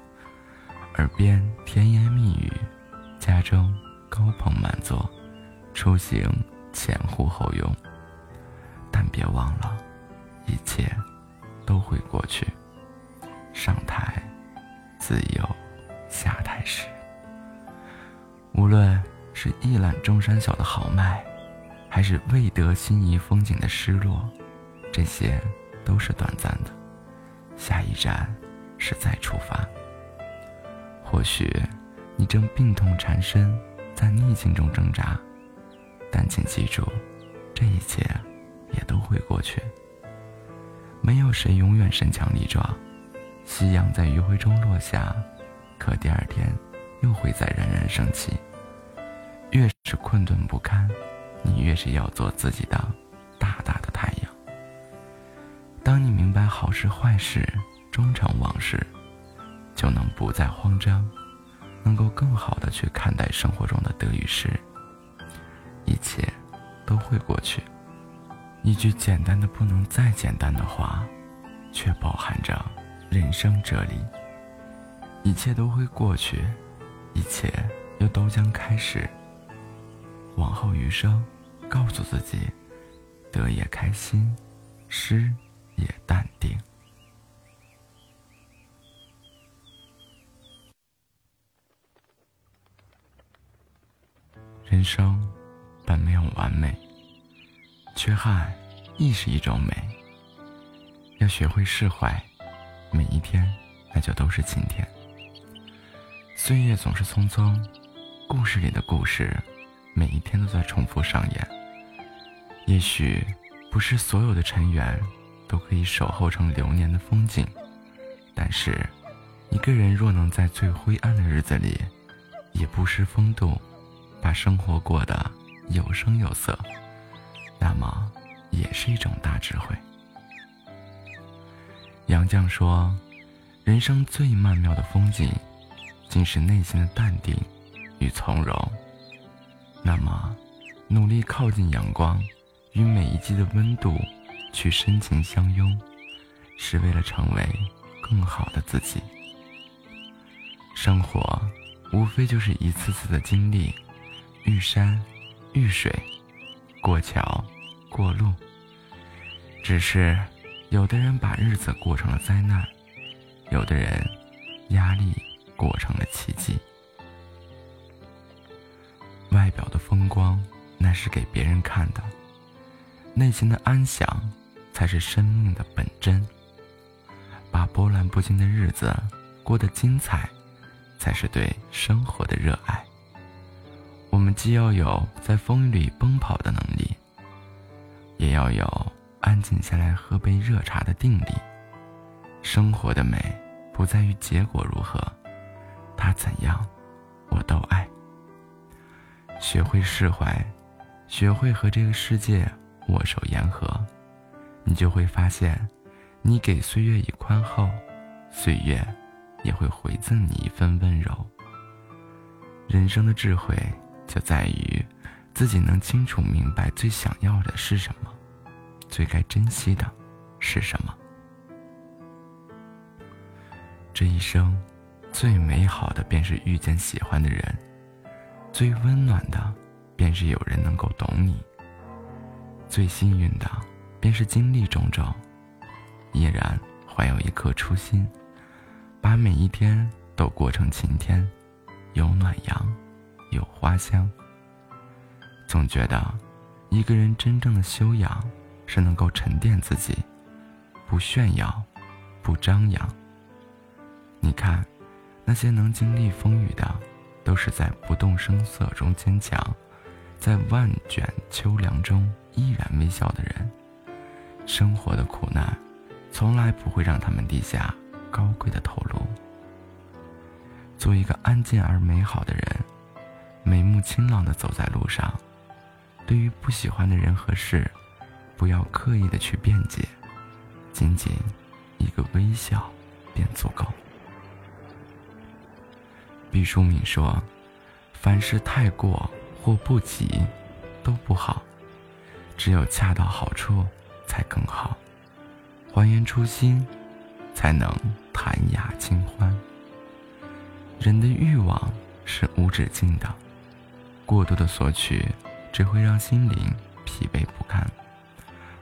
耳边甜言蜜语，家中高朋满座，出行前呼后拥。但别忘了。一切都会过去。上台，自有下台时。无论是一览众山小的豪迈，还是未得心仪风景的失落，这些都是短暂的。下一站是再出发。或许你正病痛缠身，在逆境中挣扎，但请记住，这一切也都会过去。没有谁永远身强力壮，夕阳在余晖中落下，可第二天又会再冉冉升起。越是困顿不堪，你越是要做自己的大大的太阳。当你明白好事坏事终成往事，就能不再慌张，能够更好的去看待生活中的得与失。一切都会过去。一句简单的不能再简单的话，却饱含着人生哲理。一切都会过去，一切又都将开始。往后余生，告诉自己，得也开心，失也淡定。人生本没有完美，缺憾亦是一种美。要学会释怀，每一天那就都是晴天。岁月总是匆匆，故事里的故事，每一天都在重复上演。也许不是所有的尘缘都可以守候成流年的风景，但是，一个人若能在最灰暗的日子里，也不失风度。把生活过得有声有色，那么也是一种大智慧。杨绛说：“人生最曼妙的风景，竟是内心的淡定与从容。”那么，努力靠近阳光，与每一季的温度去深情相拥，是为了成为更好的自己。生活无非就是一次次的经历。遇山，遇水，过桥，过路。只是，有的人把日子过成了灾难，有的人压力过成了奇迹。外表的风光，那是给别人看的；内心的安详，才是生命的本真。把波澜不惊的日子过得精彩，才是对生活的热爱。我们既要有在风雨里奔跑的能力，也要有安静下来喝杯热茶的定力。生活的美不在于结果如何，它怎样，我都爱。学会释怀，学会和这个世界握手言和，你就会发现，你给岁月以宽厚，岁月也会回赠你一份温柔。人生的智慧。就在于自己能清楚明白最想要的是什么，最该珍惜的是什么。这一生，最美好的便是遇见喜欢的人，最温暖的便是有人能够懂你，最幸运的便是经历种种，依然怀有一颗初心，把每一天都过成晴天，有暖阳。有花香。总觉得，一个人真正的修养是能够沉淀自己，不炫耀，不张扬。你看，那些能经历风雨的，都是在不动声色中坚强，在万卷秋凉中依然微笑的人。生活的苦难，从来不会让他们低下高贵的头颅。做一个安静而美好的人。眉目清朗的走在路上，对于不喜欢的人和事，不要刻意的去辩解，仅仅一个微笑便足够。毕淑敏说：“凡事太过或不及，都不好，只有恰到好处才更好。还原初心，才能谈雅清欢。人的欲望是无止境的。”过度的索取，只会让心灵疲惫不堪。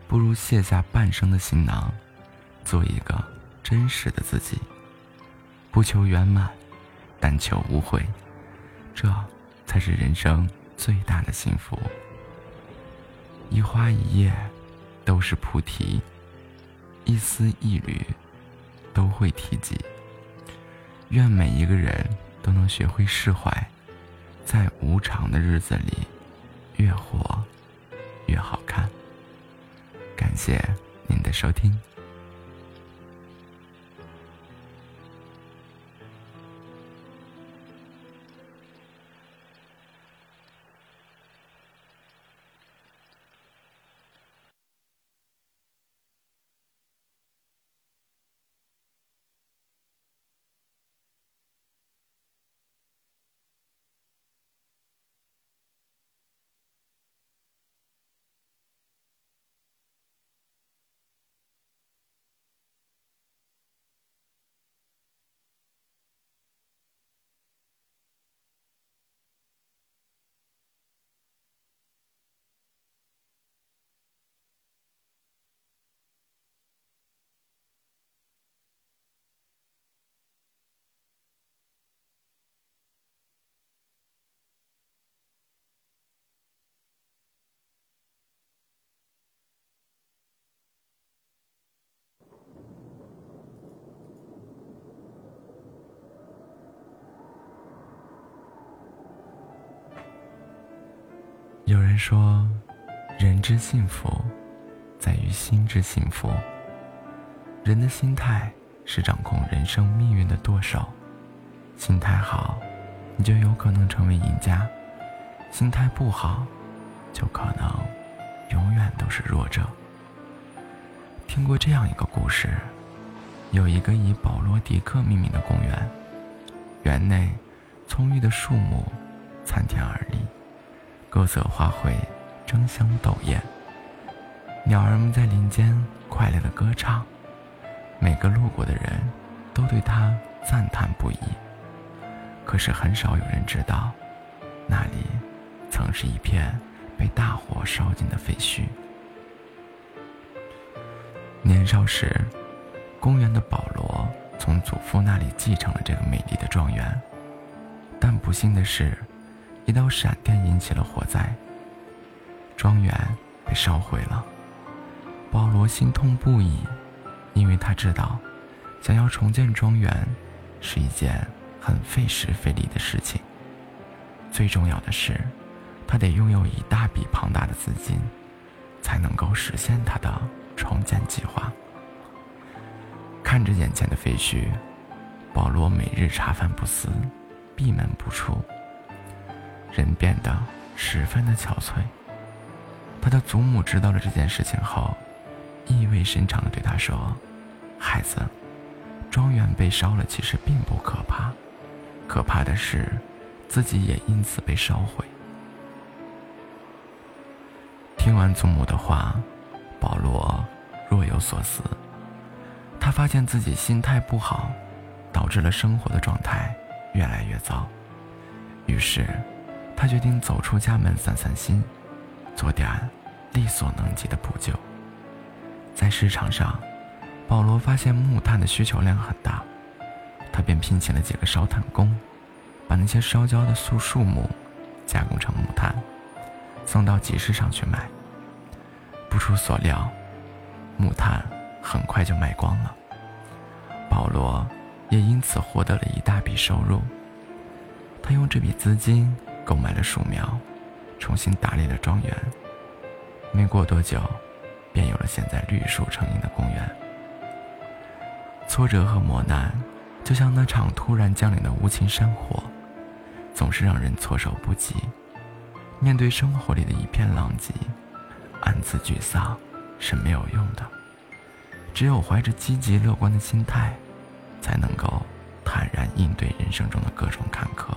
不如卸下半生的行囊，做一个真实的自己。不求圆满，但求无悔，这才是人生最大的幸福。一花一叶，都是菩提；一丝一缕，都会提及。愿每一个人都能学会释怀。在无常的日子里，越活越好看。感谢您的收听。有人说，人之幸福，在于心之幸福。人的心态是掌控人生命运的舵手，心态好，你就有可能成为赢家；心态不好，就可能永远都是弱者。听过这样一个故事，有一个以保罗·迪克命名的公园，园内葱郁的树木参天而立。各色花卉争相斗艳，鸟儿们在林间快乐的歌唱，每个路过的人都对它赞叹不已。可是很少有人知道，那里曾是一片被大火烧尽的废墟。年少时，公园的保罗从祖父那里继承了这个美丽的庄园，但不幸的是。一道闪电引起了火灾，庄园被烧毁了。保罗心痛不已，因为他知道，想要重建庄园是一件很费时费力的事情。最重要的是，他得拥有一大笔庞大的资金，才能够实现他的重建计划。看着眼前的废墟，保罗每日茶饭不思，闭门不出。人变得十分的憔悴。他的祖母知道了这件事情后，意味深长地对他说：“孩子，庄园被烧了其实并不可怕，可怕的是自己也因此被烧毁。”听完祖母的话，保罗若有所思。他发现自己心态不好，导致了生活的状态越来越糟。于是。他决定走出家门散散心，做点力所能及的补救。在市场上，保罗发现木炭的需求量很大，他便聘请了几个烧炭工，把那些烧焦的树树木加工成木炭，送到集市上去卖。不出所料，木炭很快就卖光了，保罗也因此获得了一大笔收入。他用这笔资金。购买了树苗，重新打理了庄园。没过多久，便有了现在绿树成荫的公园。挫折和磨难，就像那场突然降临的无情山火，总是让人措手不及。面对生活里的一片狼藉，暗自沮丧是没有用的。只有怀着积极乐观的心态，才能够坦然应对人生中的各种坎坷。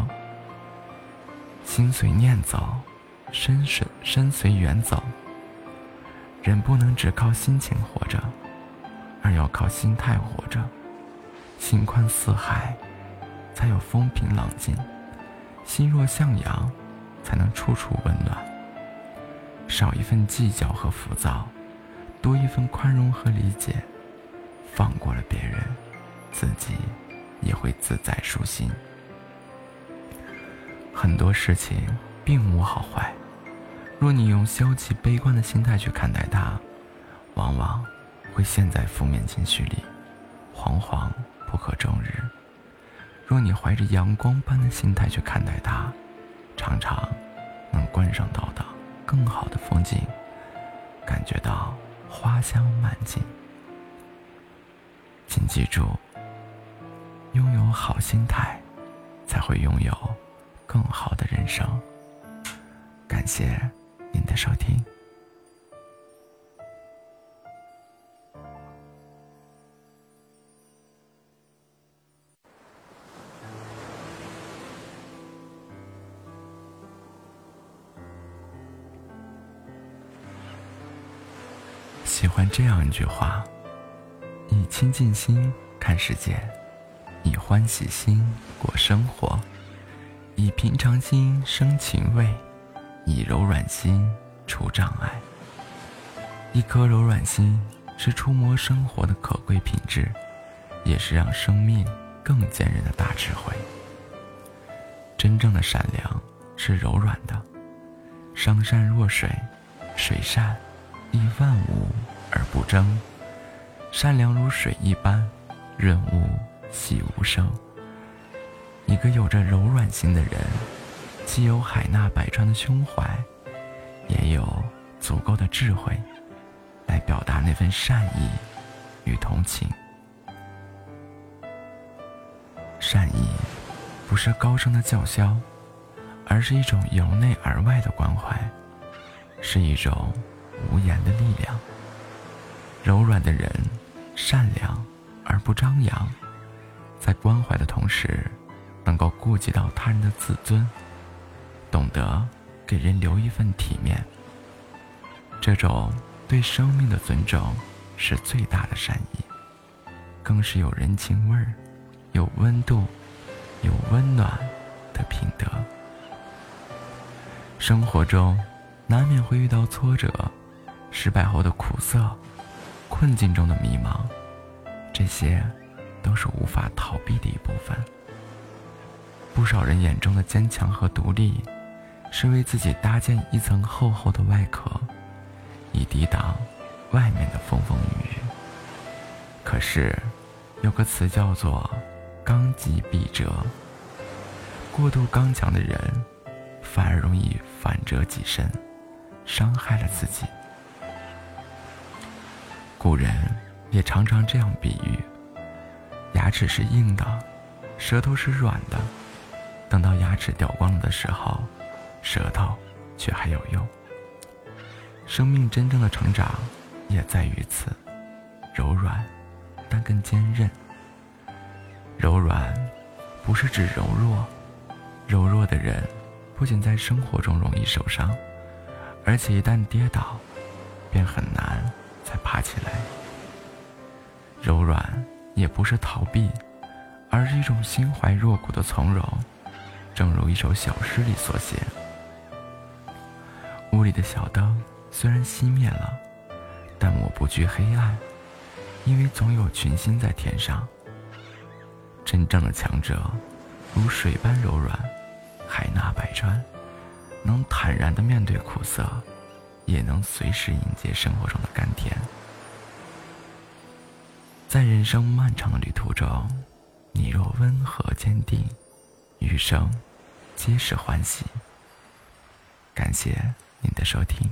心随念走，身随身随缘走。人不能只靠心情活着，而要靠心态活着。心宽似海，才有风平浪静；心若向阳，才能处处温暖。少一份计较和浮躁，多一份宽容和理解。放过了别人，自己也会自在舒心。很多事情并无好坏，若你用消极悲观的心态去看待它，往往会陷在负面情绪里，惶惶不可终日；若你怀着阳光般的心态去看待它，常常能观赏到的更好的风景，感觉到花香满径。请记住，拥有好心态，才会拥有。更好的人生。感谢您的收听。喜欢这样一句话：以清净心看世界，以欢喜心过生活。以平常心生情味，以柔软心除障碍。一颗柔软心是触摸生活的可贵品质，也是让生命更坚韧的大智慧。真正的善良是柔软的，上善若水，水善利万物而不争，善良如水一般，润物细无声。一个有着柔软心的人，既有海纳百川的胸怀，也有足够的智慧，来表达那份善意与同情。善意不是高声的叫嚣，而是一种由内而外的关怀，是一种无言的力量。柔软的人，善良而不张扬，在关怀的同时，能够顾及到他人的自尊，懂得给人留一份体面。这种对生命的尊重，是最大的善意，更是有人情味儿、有温度、有温暖的品德。生活中，难免会遇到挫折、失败后的苦涩。困境中的迷茫，这些都是无法逃避的一部分。不少人眼中的坚强和独立，是为自己搭建一层厚厚的外壳，以抵挡外面的风风雨雨。可是，有个词叫做“刚极必折”，过度刚强的人，反而容易反折己身，伤害了自己。古人也常常这样比喻：牙齿是硬的，舌头是软的。等到牙齿掉光了的时候，舌头却还有用。生命真正的成长也在于此，柔软，但更坚韧。柔软不是指柔弱，柔弱的人不仅在生活中容易受伤，而且一旦跌倒，便很难。再爬起来，柔软也不是逃避，而是一种心怀若谷的从容。正如一首小诗里所写：“屋里的小灯虽然熄灭了，但我不惧黑暗，因为总有群星在天上。”真正的强者，如水般柔软，海纳百川，能坦然地面对苦涩。也能随时迎接生活中的甘甜。在人生漫长的旅途中，你若温和坚定，余生皆是欢喜。感谢您的收听。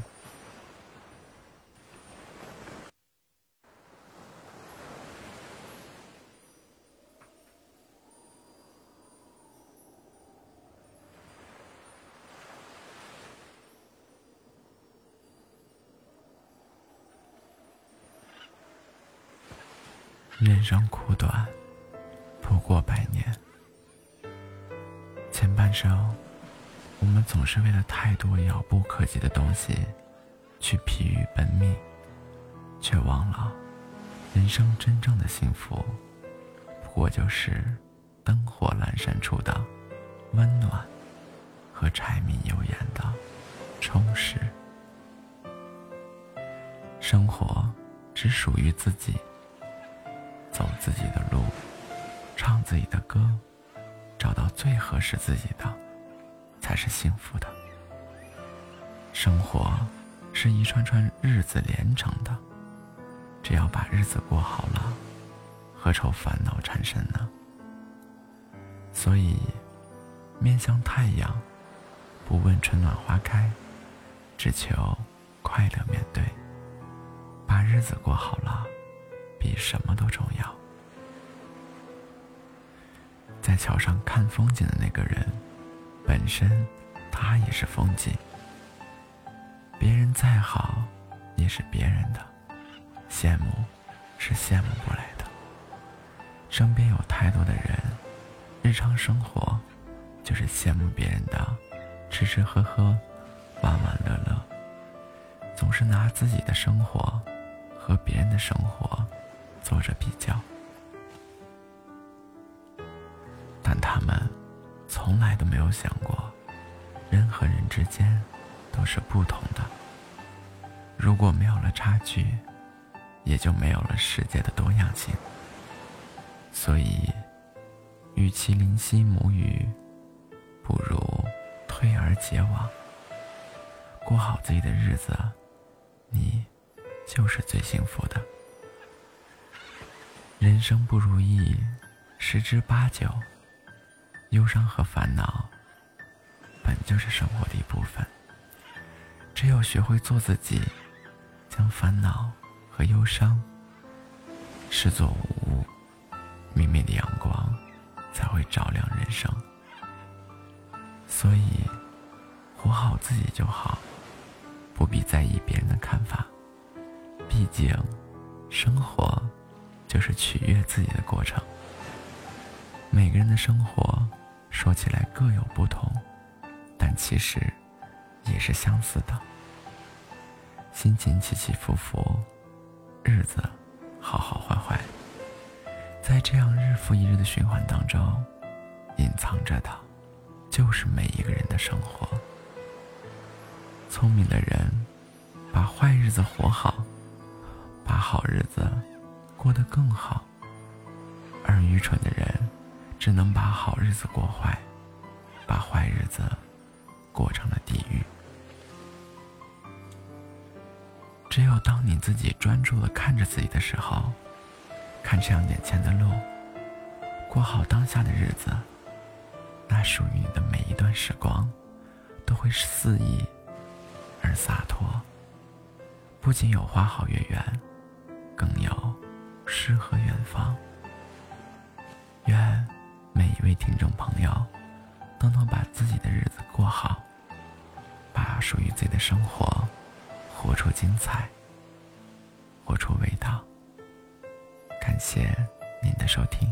人生苦短，不过百年。前半生，我们总是为了太多遥不可及的东西，去疲于奔命，却忘了，人生真正的幸福，不过就是灯火阑珊处的温暖，和柴米油盐的充实。生活只属于自己。走自己的路，唱自己的歌，找到最合适自己的，才是幸福的。生活是一串串日子连成的，只要把日子过好了，何愁烦恼缠身呢？所以，面向太阳，不问春暖花开，只求快乐面对。把日子过好了。比什么都重要。在桥上看风景的那个人，本身他也是风景。别人再好，也是别人的；羡慕，是羡慕不来的。身边有太多的人，日常生活就是羡慕别人的吃吃喝喝、玩玩乐乐，总是拿自己的生活和别人的生活。做着比较，但他们从来都没有想过，人和人之间都是不同的。如果没有了差距，也就没有了世界的多样性。所以，与其怜惜母语，不如退而结网，过好自己的日子，你就是最幸福的。人生不如意，十之八九。忧伤和烦恼，本就是生活的一部分。只有学会做自己，将烦恼和忧伤视作无物，明媚的阳光才会照亮人生。所以，活好自己就好，不必在意别人的看法。毕竟，生活就是取悦自己的过程。每个人的生活说起来各有不同，但其实也是相似的。心情起起伏伏，日子好好坏坏，在这样日复一日的循环当中，隐藏着的，就是每一个人的生活。聪明的人，把坏日子活好，把好日子过得更好；而愚蠢的人，只能把好日子过坏，把坏日子过成了地狱。只有当你自己专注的看着自己的时候，看向眼前的路，过好当下的日子，那属于你的每一段时光，都会肆意而洒脱。不仅有花好月圆，更有诗和远方。愿每一位听众朋友都能把自己的日子过好，把属于自己的生活。活出精彩，活出味道。感谢您的收听。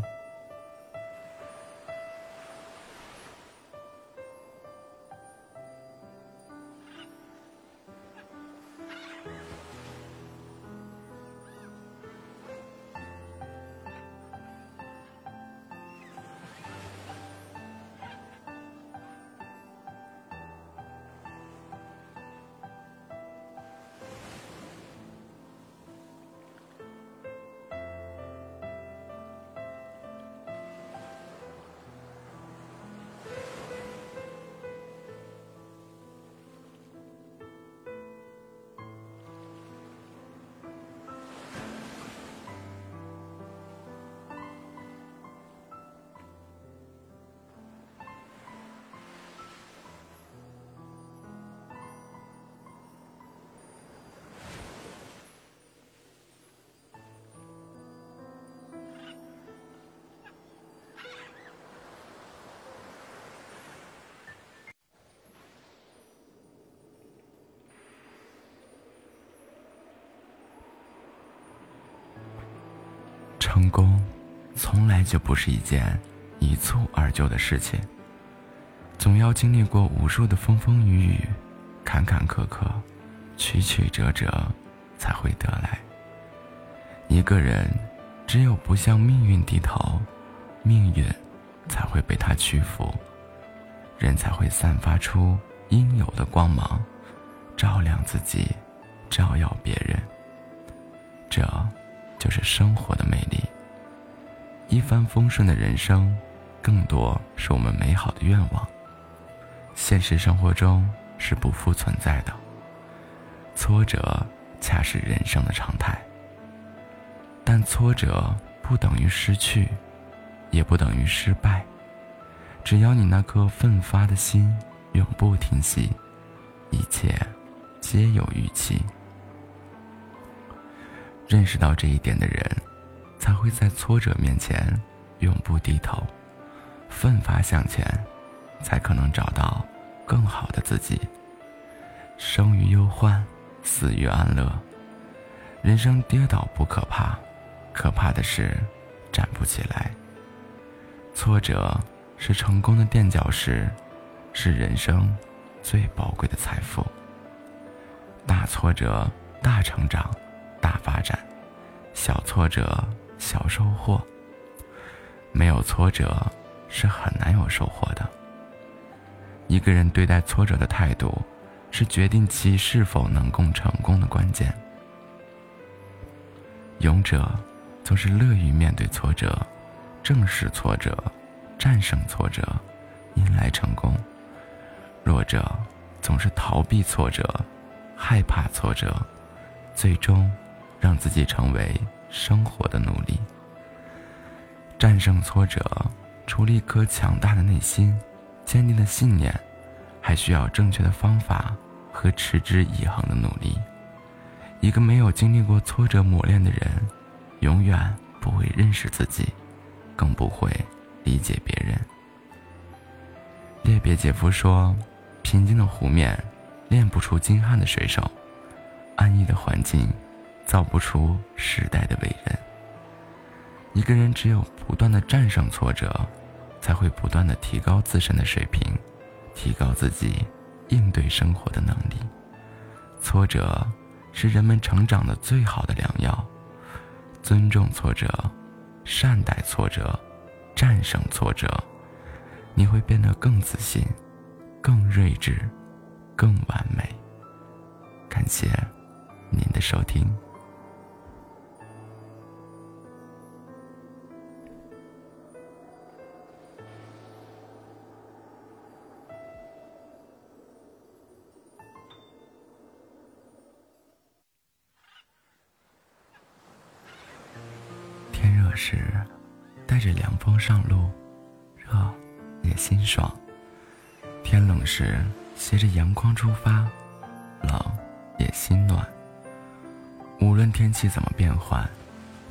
成功，从来就不是一件一蹴而就的事情，总要经历过无数的风风雨雨、坎坎坷坷、曲曲折折，才会得来。一个人只有不向命运低头，命运才会被他屈服，人才会散发出应有的光芒，照亮自己，照耀别人。这。就是生活的魅力。一帆风顺的人生，更多是我们美好的愿望。现实生活中是不复存在的，挫折恰是人生的常态。但挫折不等于失去，也不等于失败。只要你那颗奋发的心永不停息，一切皆有预期。认识到这一点的人，才会在挫折面前永不低头，奋发向前，才可能找到更好的自己。生于忧患，死于安乐。人生跌倒不可怕，可怕的是站不起来。挫折是成功的垫脚石，是人生最宝贵的财富。大挫折，大成长。大发展，小挫折小收获。没有挫折是很难有收获的。一个人对待挫折的态度，是决定其是否能够成功的关键。勇者总是乐于面对挫折，正视挫折，战胜挫折，迎来成功。弱者总是逃避挫折，害怕挫折，最终。让自己成为生活的奴隶。战胜挫折，除了一颗强大的内心、坚定的信念，还需要正确的方法和持之以恒的努力。一个没有经历过挫折磨练的人，永远不会认识自己，更不会理解别人。列别姐夫说：“平静的湖面练不出精悍的水手，安逸的环境造不出时代的伟人。一个人只有不断的战胜挫折，才会不断的提高自身的水平，提高自己应对生活的能力。挫折。”是人们成长的最好的良药。尊重挫折，善待挫折，战胜挫折，你会变得更自信、更睿智、更完美。感谢您的收听。时，带着凉风上路，热也心爽；天冷时，携着阳光出发，冷也心暖。无论天气怎么变换，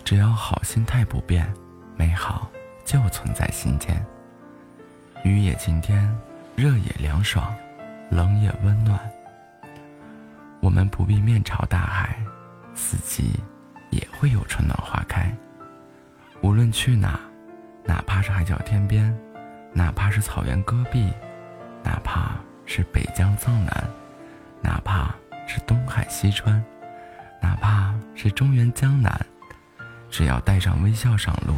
只要好心态不变，美好就存在心间。雨也晴天，热也凉爽，冷也温暖。我们不必面朝大海，四季也会有春暖花开。无论去哪，哪怕是海角天边，哪怕是草原戈壁，哪怕是北疆藏南，哪怕是东海西川，哪怕是中原江南，只要带上微笑上路，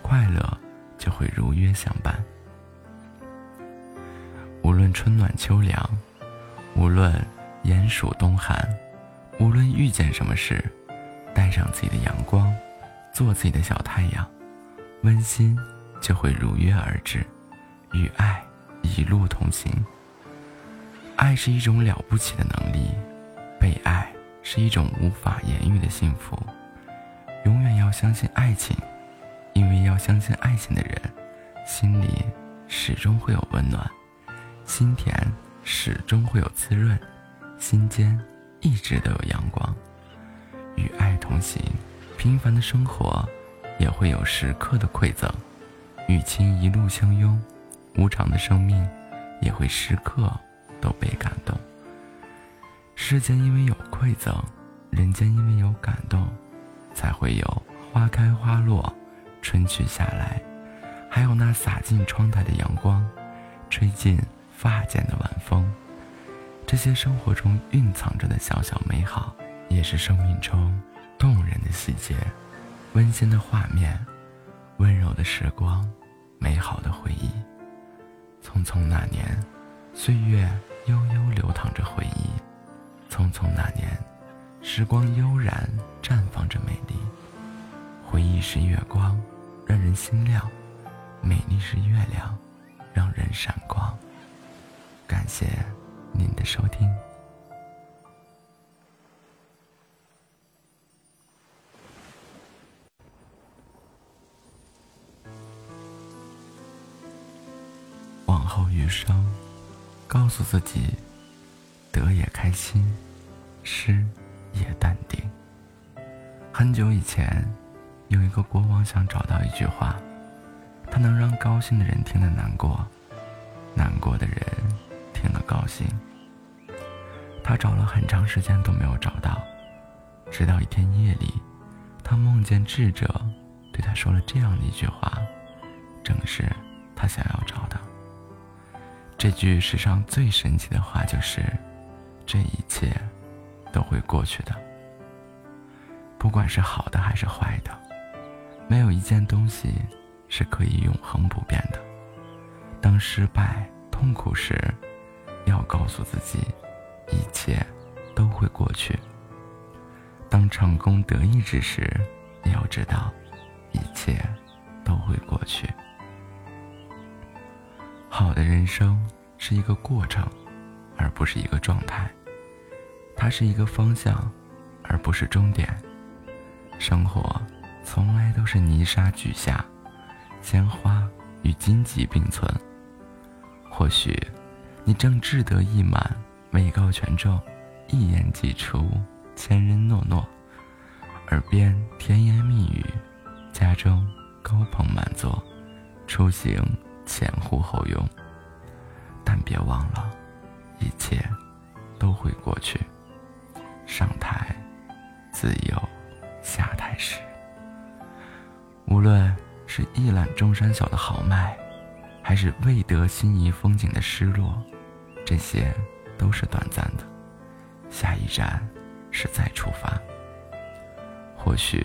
快乐就会如约相伴。无论春暖秋凉，无论炎暑冬寒，无论遇见什么事，带上自己的阳光。做自己的小太阳，温馨就会如约而至，与爱一路同行。爱是一种了不起的能力，被爱是一种无法言喻的幸福。永远要相信爱情，因为要相信爱情的人，心里始终会有温暖，心田始终会有滋润，心间一直都有阳光。与爱同行。平凡的生活，也会有时刻的馈赠；与亲一路相拥，无常的生命，也会时刻都被感动。世间因为有馈赠，人间因为有感动，才会有花开花落，春去夏来，还有那洒进窗台的阳光，吹进发间的晚风。这些生活中蕴藏着的小小美好，也是生命中。动人的细节，温馨的画面，温柔的时光，美好的回忆。匆匆那年，岁月悠悠流淌着回忆。匆匆那年，时光悠然绽放着美丽。回忆是月光，让人心亮；美丽是月亮，让人闪光。感谢您的收听。往后余生，告诉自己，得也开心，失也淡定。很久以前，有一个国王想找到一句话，他能让高兴的人听了难过，难过的人听了高兴。他找了很长时间都没有找到，直到一天夜里，他梦见智者对他说了这样的一句话，正是他想要找的。这句世上最神奇的话就是：这一切都会过去的。不管是好的还是坏的，没有一件东西是可以永恒不变的。当失败、痛苦时，要告诉自己，一切都会过去；当成功得意之时，也要知道，一切都会过去。好的人生是一个过程，而不是一个状态。它是一个方向，而不是终点。生活从来都是泥沙俱下，鲜花与荆棘并存。或许你正志得意满，位高权重，一言既出，千人诺诺；耳边甜言蜜语，家中高朋满座，出行前呼后拥。但别忘了，一切都会过去。上台，自有下台时。无论是一览众山小的豪迈，还是未得心仪风景的失落，这些都是短暂的。下一站是再出发。或许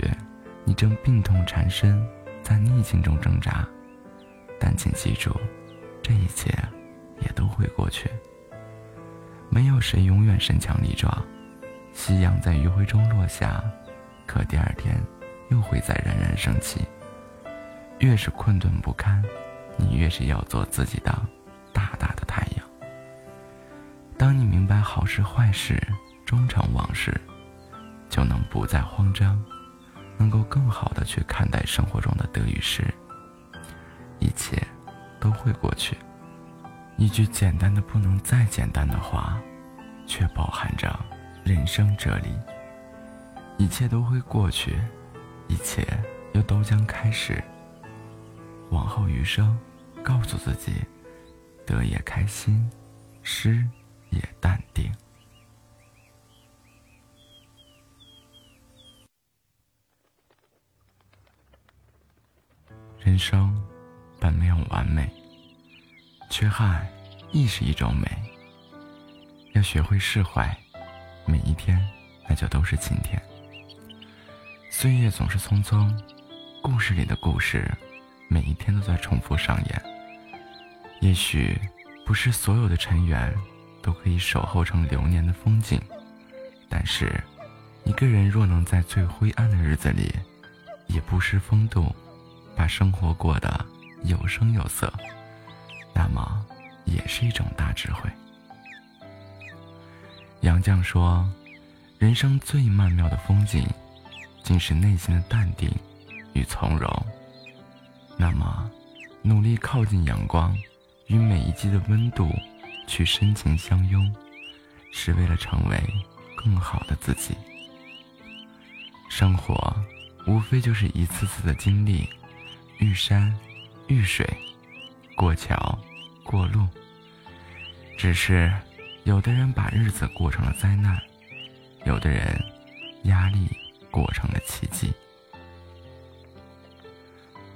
你正病痛缠身，在逆境中挣扎，但请记住，这一切也都会过去。没有谁永远身强力壮。夕阳在余晖中落下，可第二天又会再冉冉升起。越是困顿不堪，你越是要做自己的大大的太阳。当你明白好事坏事终成往事，就能不再慌张，能够更好的去看待生活中的得与失。一切都会过去。一句简单的不能再简单的话，却包含着。人生哲理，一切都会过去，一切又都将开始。往后余生，告诉自己，得也开心，失也淡定。人生本没有完美，缺憾亦是一种美。要学会释怀。每一天，那就都是晴天。岁月总是匆匆，故事里的故事，每一天都在重复上演。也许，不是所有的尘缘都可以守候成流年的风景，但是，一个人若能在最灰暗的日子里，也不失风度，把生活过得有声有色，那么，也是一种大智慧。杨绛说：“人生最曼妙的风景，竟是内心的淡定与从容。那么，努力靠近阳光，与每一季的温度去深情相拥，是为了成为更好的自己。生活无非就是一次次的经历，遇山，遇水，过桥，过路，只是……”有的人把日子过成了灾难，有的人压力过成了奇迹。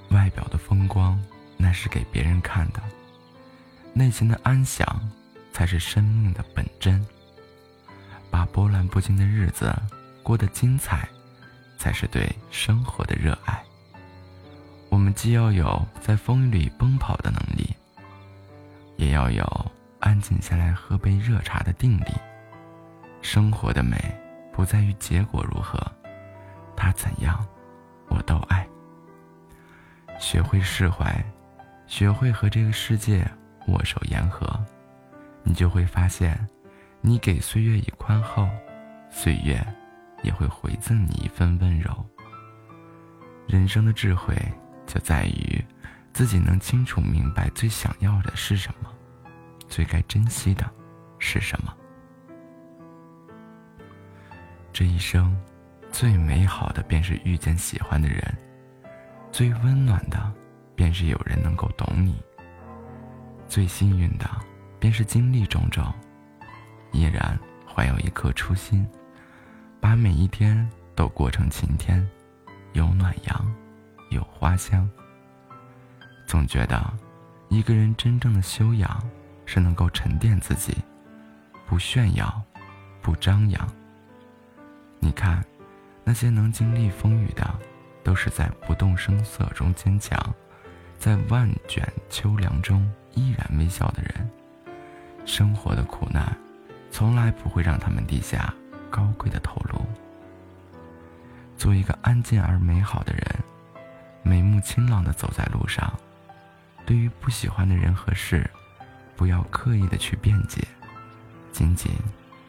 外表的风光那是给别人看的，内心的安详才是生命的本真。把波澜不惊的日子过得精彩，才是对生活的热爱。我们既要有在风雨里奔跑的能力，也要有。安静下来喝杯热茶的定力。生活的美不在于结果如何，它怎样，我都爱。学会释怀，学会和这个世界握手言和，你就会发现，你给岁月以宽厚，岁月也会回赠你一份温柔。人生的智慧就在于，自己能清楚明白最想要的是什么。最该珍惜的是什么？这一生，最美好的便是遇见喜欢的人，最温暖的便是有人能够懂你，最幸运的便是经历种种，依然怀有一颗初心，把每一天都过成晴天，有暖阳，有花香。总觉得，一个人真正的修养。是能够沉淀自己，不炫耀，不张扬。你看，那些能经历风雨的，都是在不动声色中坚强，在万卷秋凉中依然微笑的人。生活的苦难，从来不会让他们低下高贵的头颅。做一个安静而美好的人，眉目清朗的走在路上。对于不喜欢的人和事，不要刻意的去辩解，仅仅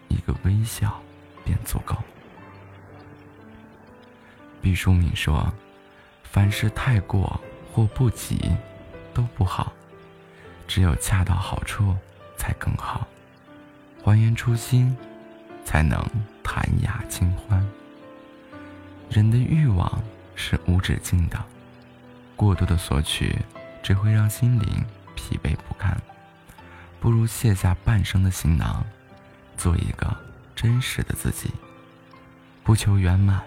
一个微笑便足够。毕淑敏说：“凡事太过或不及，都不好，只有恰到好处才更好。还原初心，才能弹雅清欢。人的欲望是无止境的，过度的索取只会让心灵疲惫不堪。不如卸下半生的行囊，做一个真实的自己。不求圆满，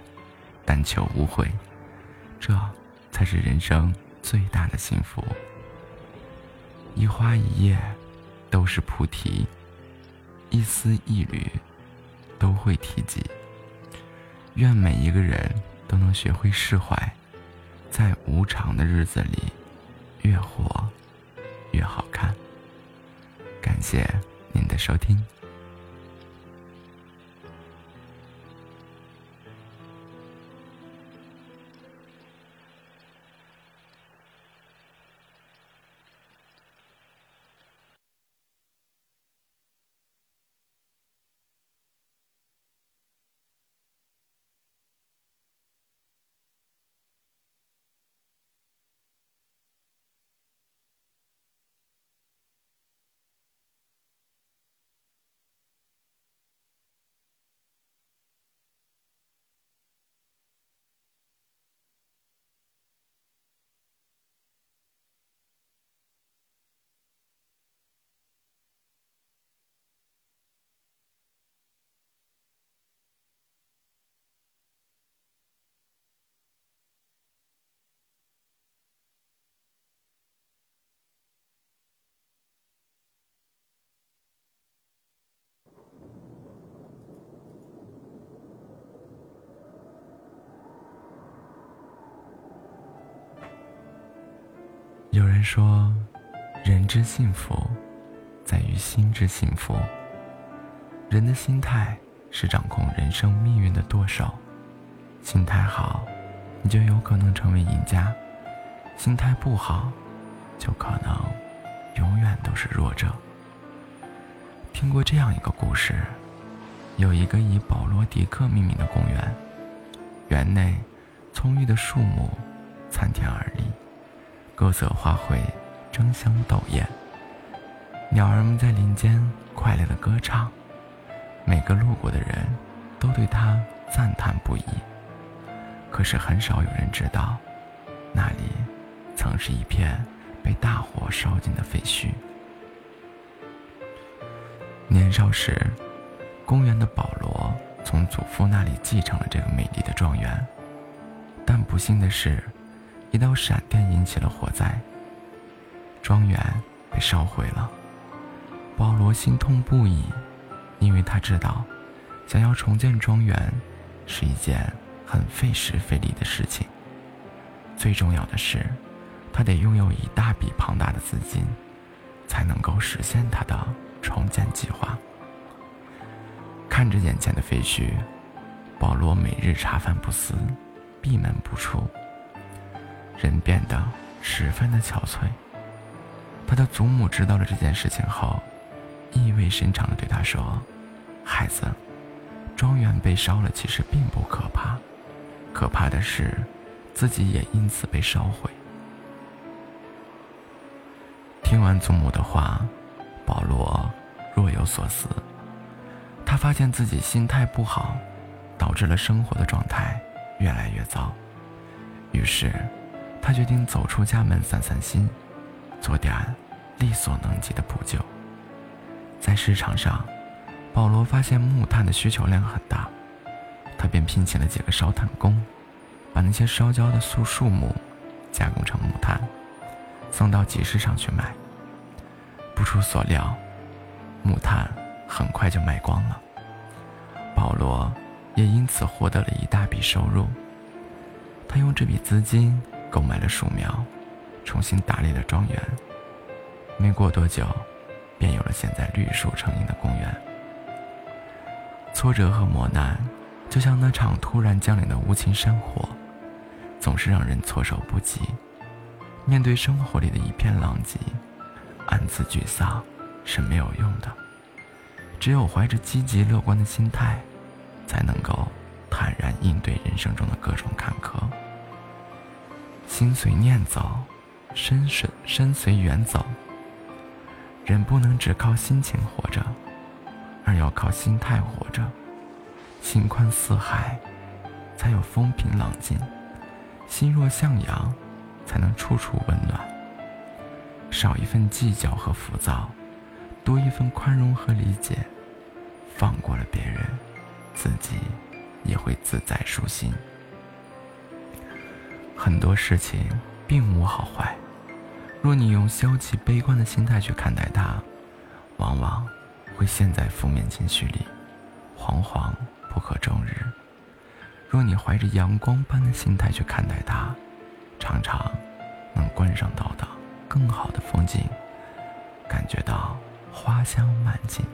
但求无悔，这才是人生最大的幸福。一花一叶，都是菩提。一丝一缕，都会提及。愿每一个人都能学会释怀，在无常的日子里，越活越好看。感谢您的收听。说，人之幸福，在于心之幸福。人的心态是掌控人生命运的舵手，心态好，你就有可能成为赢家；心态不好，就可能永远都是弱者。听过这样一个故事：有一个以保罗·迪克命名的公园，园内葱郁的树木参天而立。各色花卉争相斗艳，鸟儿们在林间快乐的歌唱，每个路过的人都对它赞叹不已。可是很少有人知道，那里曾是一片被大火烧尽的废墟。年少时，公园的保罗从祖父那里继承了这个美丽的庄园，但不幸的是。一道闪电引起了火灾，庄园被烧毁了。保罗心痛不已，因为他知道，想要重建庄园是一件很费时费力的事情。最重要的是，他得拥有一大笔庞大的资金，才能够实现他的重建计划。看着眼前的废墟，保罗每日茶饭不思，闭门不出。人变得十分的憔悴。他的祖母知道了这件事情后，意味深长地对他说：“孩子，庄园被烧了其实并不可怕，可怕的是自己也因此被烧毁。”听完祖母的话，保罗若有所思。他发现自己心态不好，导致了生活的状态越来越糟。于是。他决定走出家门散散心，做点力所能及的补救。在市场上，保罗发现木炭的需求量很大，他便聘请了几个烧炭工，把那些烧焦的树树木加工成木炭，送到集市上去卖。不出所料，木炭很快就卖光了，保罗也因此获得了一大笔收入。他用这笔资金。购买了树苗，重新打理了庄园。没过多久，便有了现在绿树成荫的公园。挫折和磨难，就像那场突然降临的无情山火，总是让人措手不及。面对生活里的一片狼藉，暗自沮丧是没有用的。只有怀着积极乐观的心态，才能够坦然应对人生中的各种坎坷。心随念走，身随身随缘走。人不能只靠心情活着，而要靠心态活着。心宽似海，才有风平浪静；心若向阳，才能处处温暖。少一份计较和浮躁，多一份宽容和理解。放过了别人，自己也会自在舒心。很多事情并无好坏，若你用消极悲观的心态去看待它，往往会陷在负面情绪里，惶惶不可终日；若你怀着阳光般的心态去看待它，常常能观赏到的更好的风景，感觉到花香满径。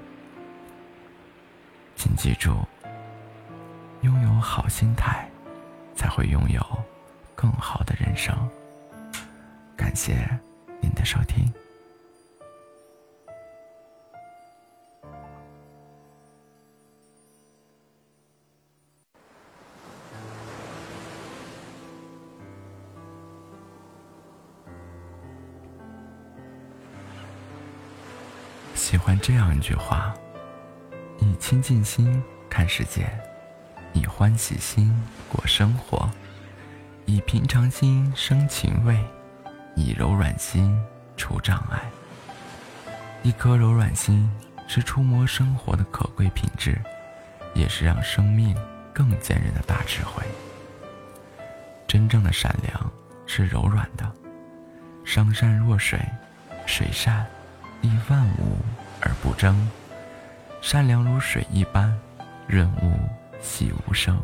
请记住，拥有好心态，才会拥有更好的人生。感谢您的收听。喜欢这样一句话。以清净心看世界，以欢喜心过生活，以平常心生情味，以柔软心除障碍。一颗柔软心是触摸生活的可贵品质，也是让生命更坚韧的大智慧。真正的善良是柔软的，上善若水，水善利万物而不争。善良如水一般，润物细无声。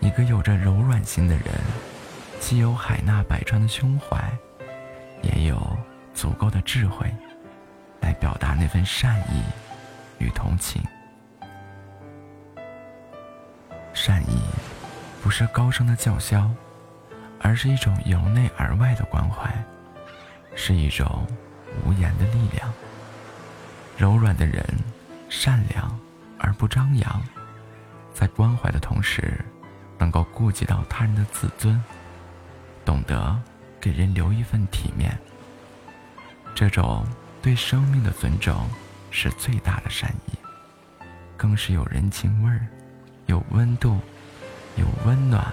一个有着柔软心的人，既有海纳百川的胸怀，也有足够的智慧，来表达那份善意与同情。善意不是高声的叫嚣，而是一种由内而外的关怀，是一种无言的力量。柔软的人。善良而不张扬，在关怀的同时，能够顾及到他人的自尊，懂得给人留一份体面。这种对生命的尊重，是最大的善意，更是有人情味儿、有温度、有温暖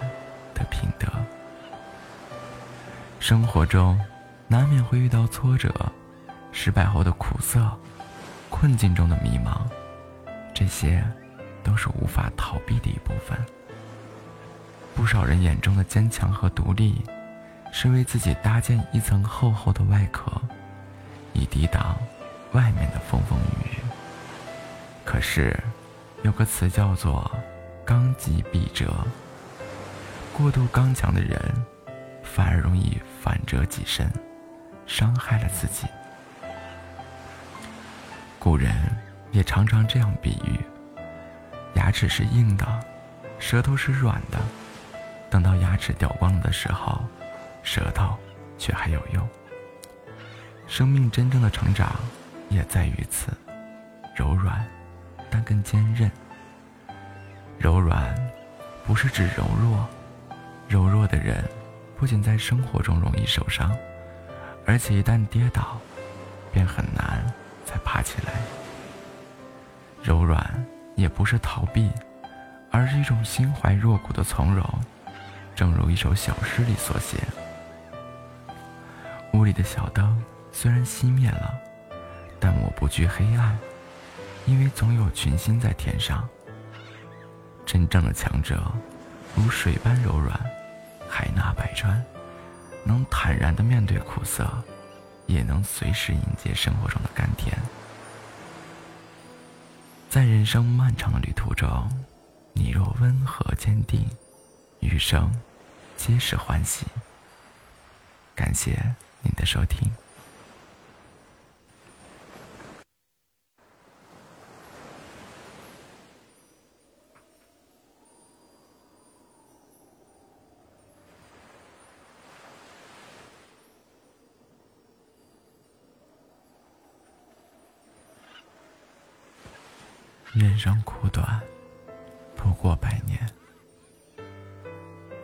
的品德。生活中难免会遇到挫折、失败后的苦涩。困境中的迷茫，这些都是无法逃避的一部分。不少人眼中的坚强和独立，是为自己搭建一层厚厚的外壳，以抵挡外面的风风雨雨。可是，有个词叫做“刚极必折”，过度刚强的人，反而容易反折己身，伤害了自己。古人也常常这样比喻：牙齿是硬的，舌头是软的。等到牙齿掉光了的时候，舌头却还有用。生命真正的成长也在于此，柔软，但更坚韧。柔软不是指柔弱，柔弱的人不仅在生活中容易受伤，而且一旦跌倒，便很难。再爬起来，柔软也不是逃避，而是一种心怀若谷的从容。正如一首小诗里所写：“屋里的小灯虽然熄灭了，但我不惧黑暗，因为总有群星在天上。”真正的强者，如水般柔软，海纳百川，能坦然地面对苦涩。也能随时迎接生活中的甘甜。在人生漫长的旅途中，你若温和坚定，余生皆是欢喜。感谢您的收听。人生苦短，不过百年。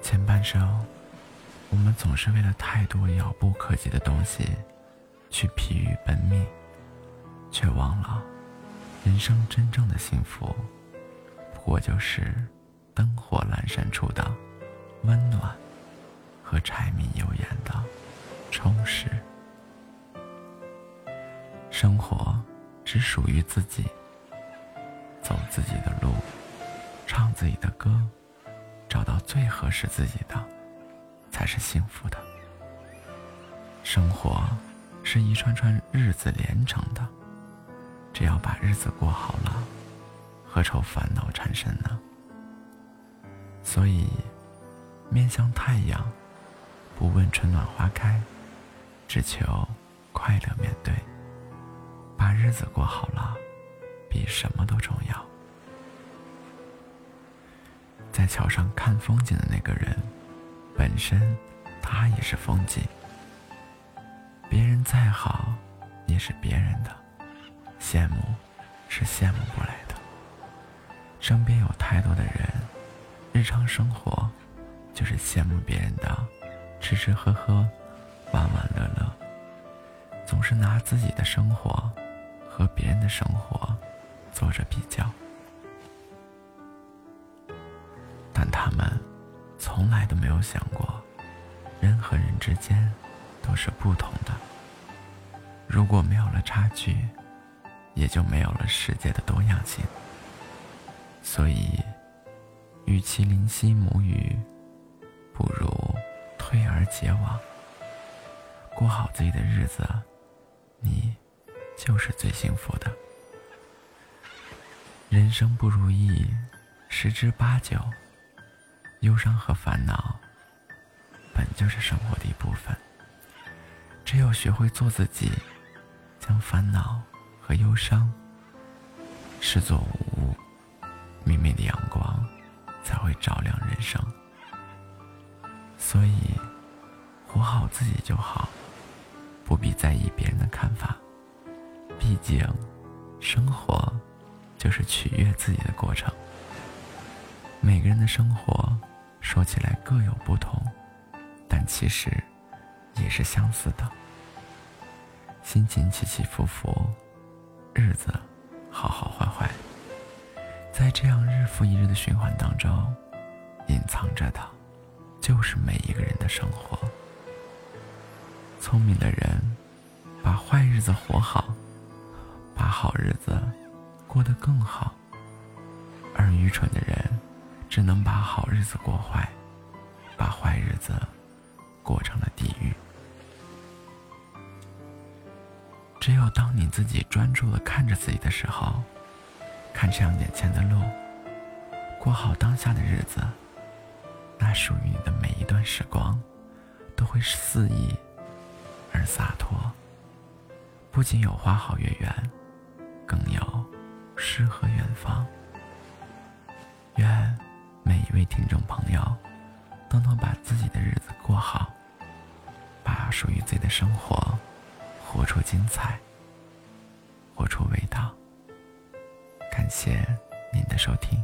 前半生，我们总是为了太多遥不可及的东西，去疲于奔命，却忘了人生真正的幸福，不过就是灯火阑珊处的温暖和柴米油盐的充实。生活只属于自己，走自己的路，唱自己的歌，找到最合适自己的，才是幸福的。生活是一串串日子连成的。只要把日子过好了，何愁烦恼缠身呢？所以，面向太阳，不问春暖花开，只求快乐面对。把日子过好了，比什么都重要。在桥上看风景的那个人，本身他也是风景。别人再好，也是别人的。羡慕，是羡慕不来的。身边有太多的人，日常生活就是羡慕别人的吃吃喝喝、玩玩乐乐，总是拿自己的生活和别人的生活做着比较，他们从来都没有想过，人和人之间都是不同的。如果没有了差距，也就没有了世界的多样性。所以，与其怜惜母语，不如退而结网，过好自己的日子，你就是最幸福的。人生不如意，十之八九，忧伤和烦恼本就是生活的一部分。只有学会做自己，将烦恼。和忧伤视作无物，明媚的阳光才会照亮人生。所以，活好自己就好，不必在意别人的看法。毕竟，生活就是取悦自己的过程。每个人的生活说起来各有不同，但其实也是相似的。心情起起伏伏。日子，好好坏坏，在这样日复一日的循环当中，隐藏着的，就是每一个人的生活。聪明的人，把坏日子活好，把好日子过得更好；而愚蠢的人，只能把好日子过坏，把坏日子过成了地狱。只有当你自己专注的看着自己的时候，看这样眼前的路，过好当下的日子，那属于你的每一段时光，都会肆意而洒脱。不仅有花好月圆，更有诗和远方。愿每一位听众朋友都能把自己的日子过好，把属于自己的生活。活出精彩，活出味道。感谢您的收听。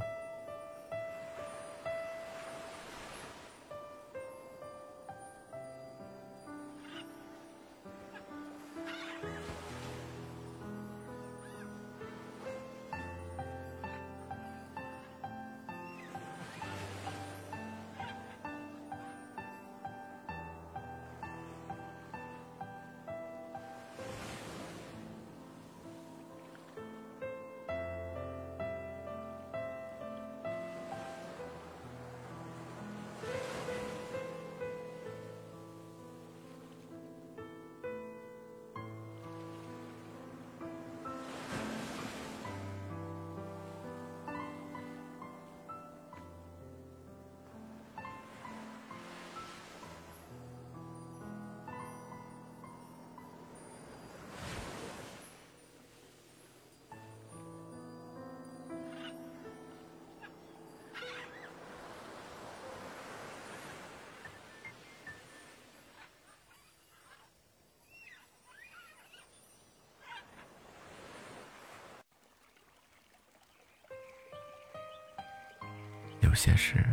事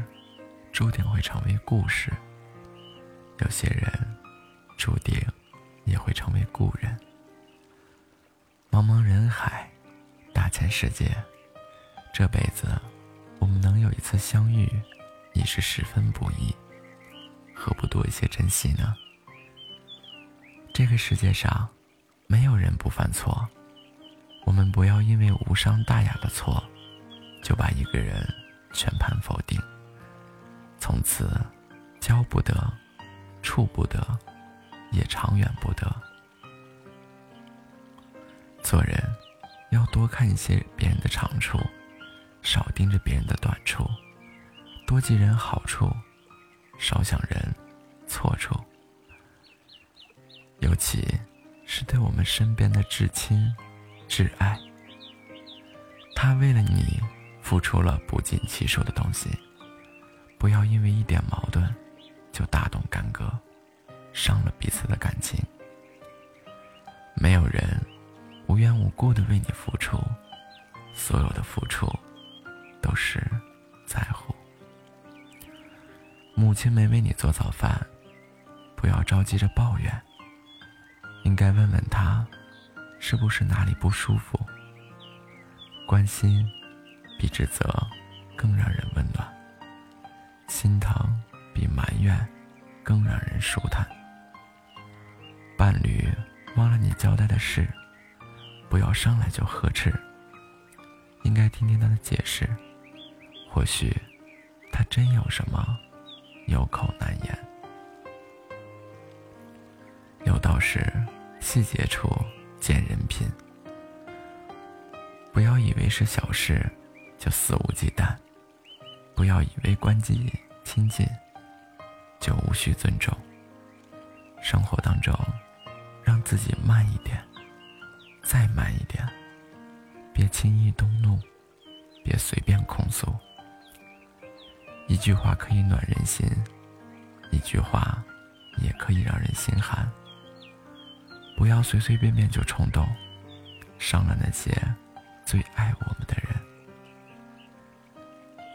注定会成为故事，有些人注定也会成为故人。茫茫人海，大千世界，这辈子我们能有一次相遇，已是十分不易，何不多一些珍惜呢？这个世界上，没有人不犯错，我们不要因为无伤大雅的错，就把一个人全盘否定，从此交不得，处不得，也长远不得。做人要多看一些别人的长处，少盯着别人的短处；多记人好处，少想人错处。尤其是对我们身边的至亲、至爱，他为了你付出了不计其数的东西，不要因为一点矛盾就大动干戈，伤了彼此的感情。没有人。无缘无故的为你付出，所有的付出都是在乎。母亲没为你做早饭，不要着急着抱怨，应该问问她，是不是哪里不舒服。关心比指责更让人温暖，心疼比埋怨更让人舒坦。伴侣忘了你交代的事。不要上来就呵斥，应该听听他的解释。或许他真有什么有口难言。有道是：细节处见人品。不要以为是小事就肆无忌惮，不要以为关系亲近就无需尊重。生活当中，让自己慢一点。再慢一点，别轻易动怒，别随便控诉。一句话可以暖人心，一句话也可以让人心寒。不要随随便便就冲动，伤了那些最爱我们的人。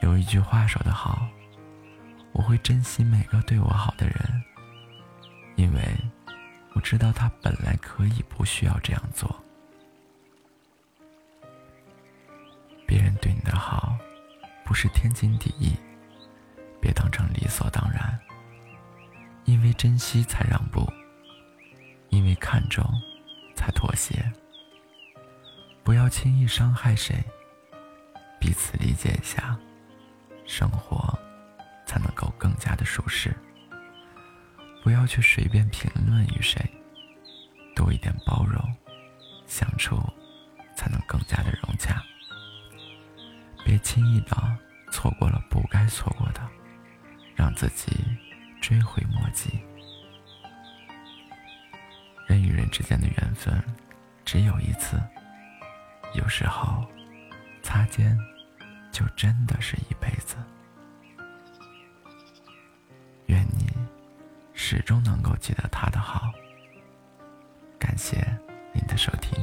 有一句话说得好，我会珍惜每个对我好的人，因为我知道他本来可以不需要这样做。别人对你的好，不是天经地义，别当成理所当然。因为珍惜才让步，因为看重才妥协。不要轻易伤害谁，彼此理解一下，生活才能够更加的舒适。不要去随便评论于谁，多一点包容，相处才能更加的融洽。别轻易的错过了不该错过的，让自己追悔莫及。人与人之间的缘分只有一次，有时候擦肩就真的是一辈子。愿你始终能够记得他的好。感谢您的收听。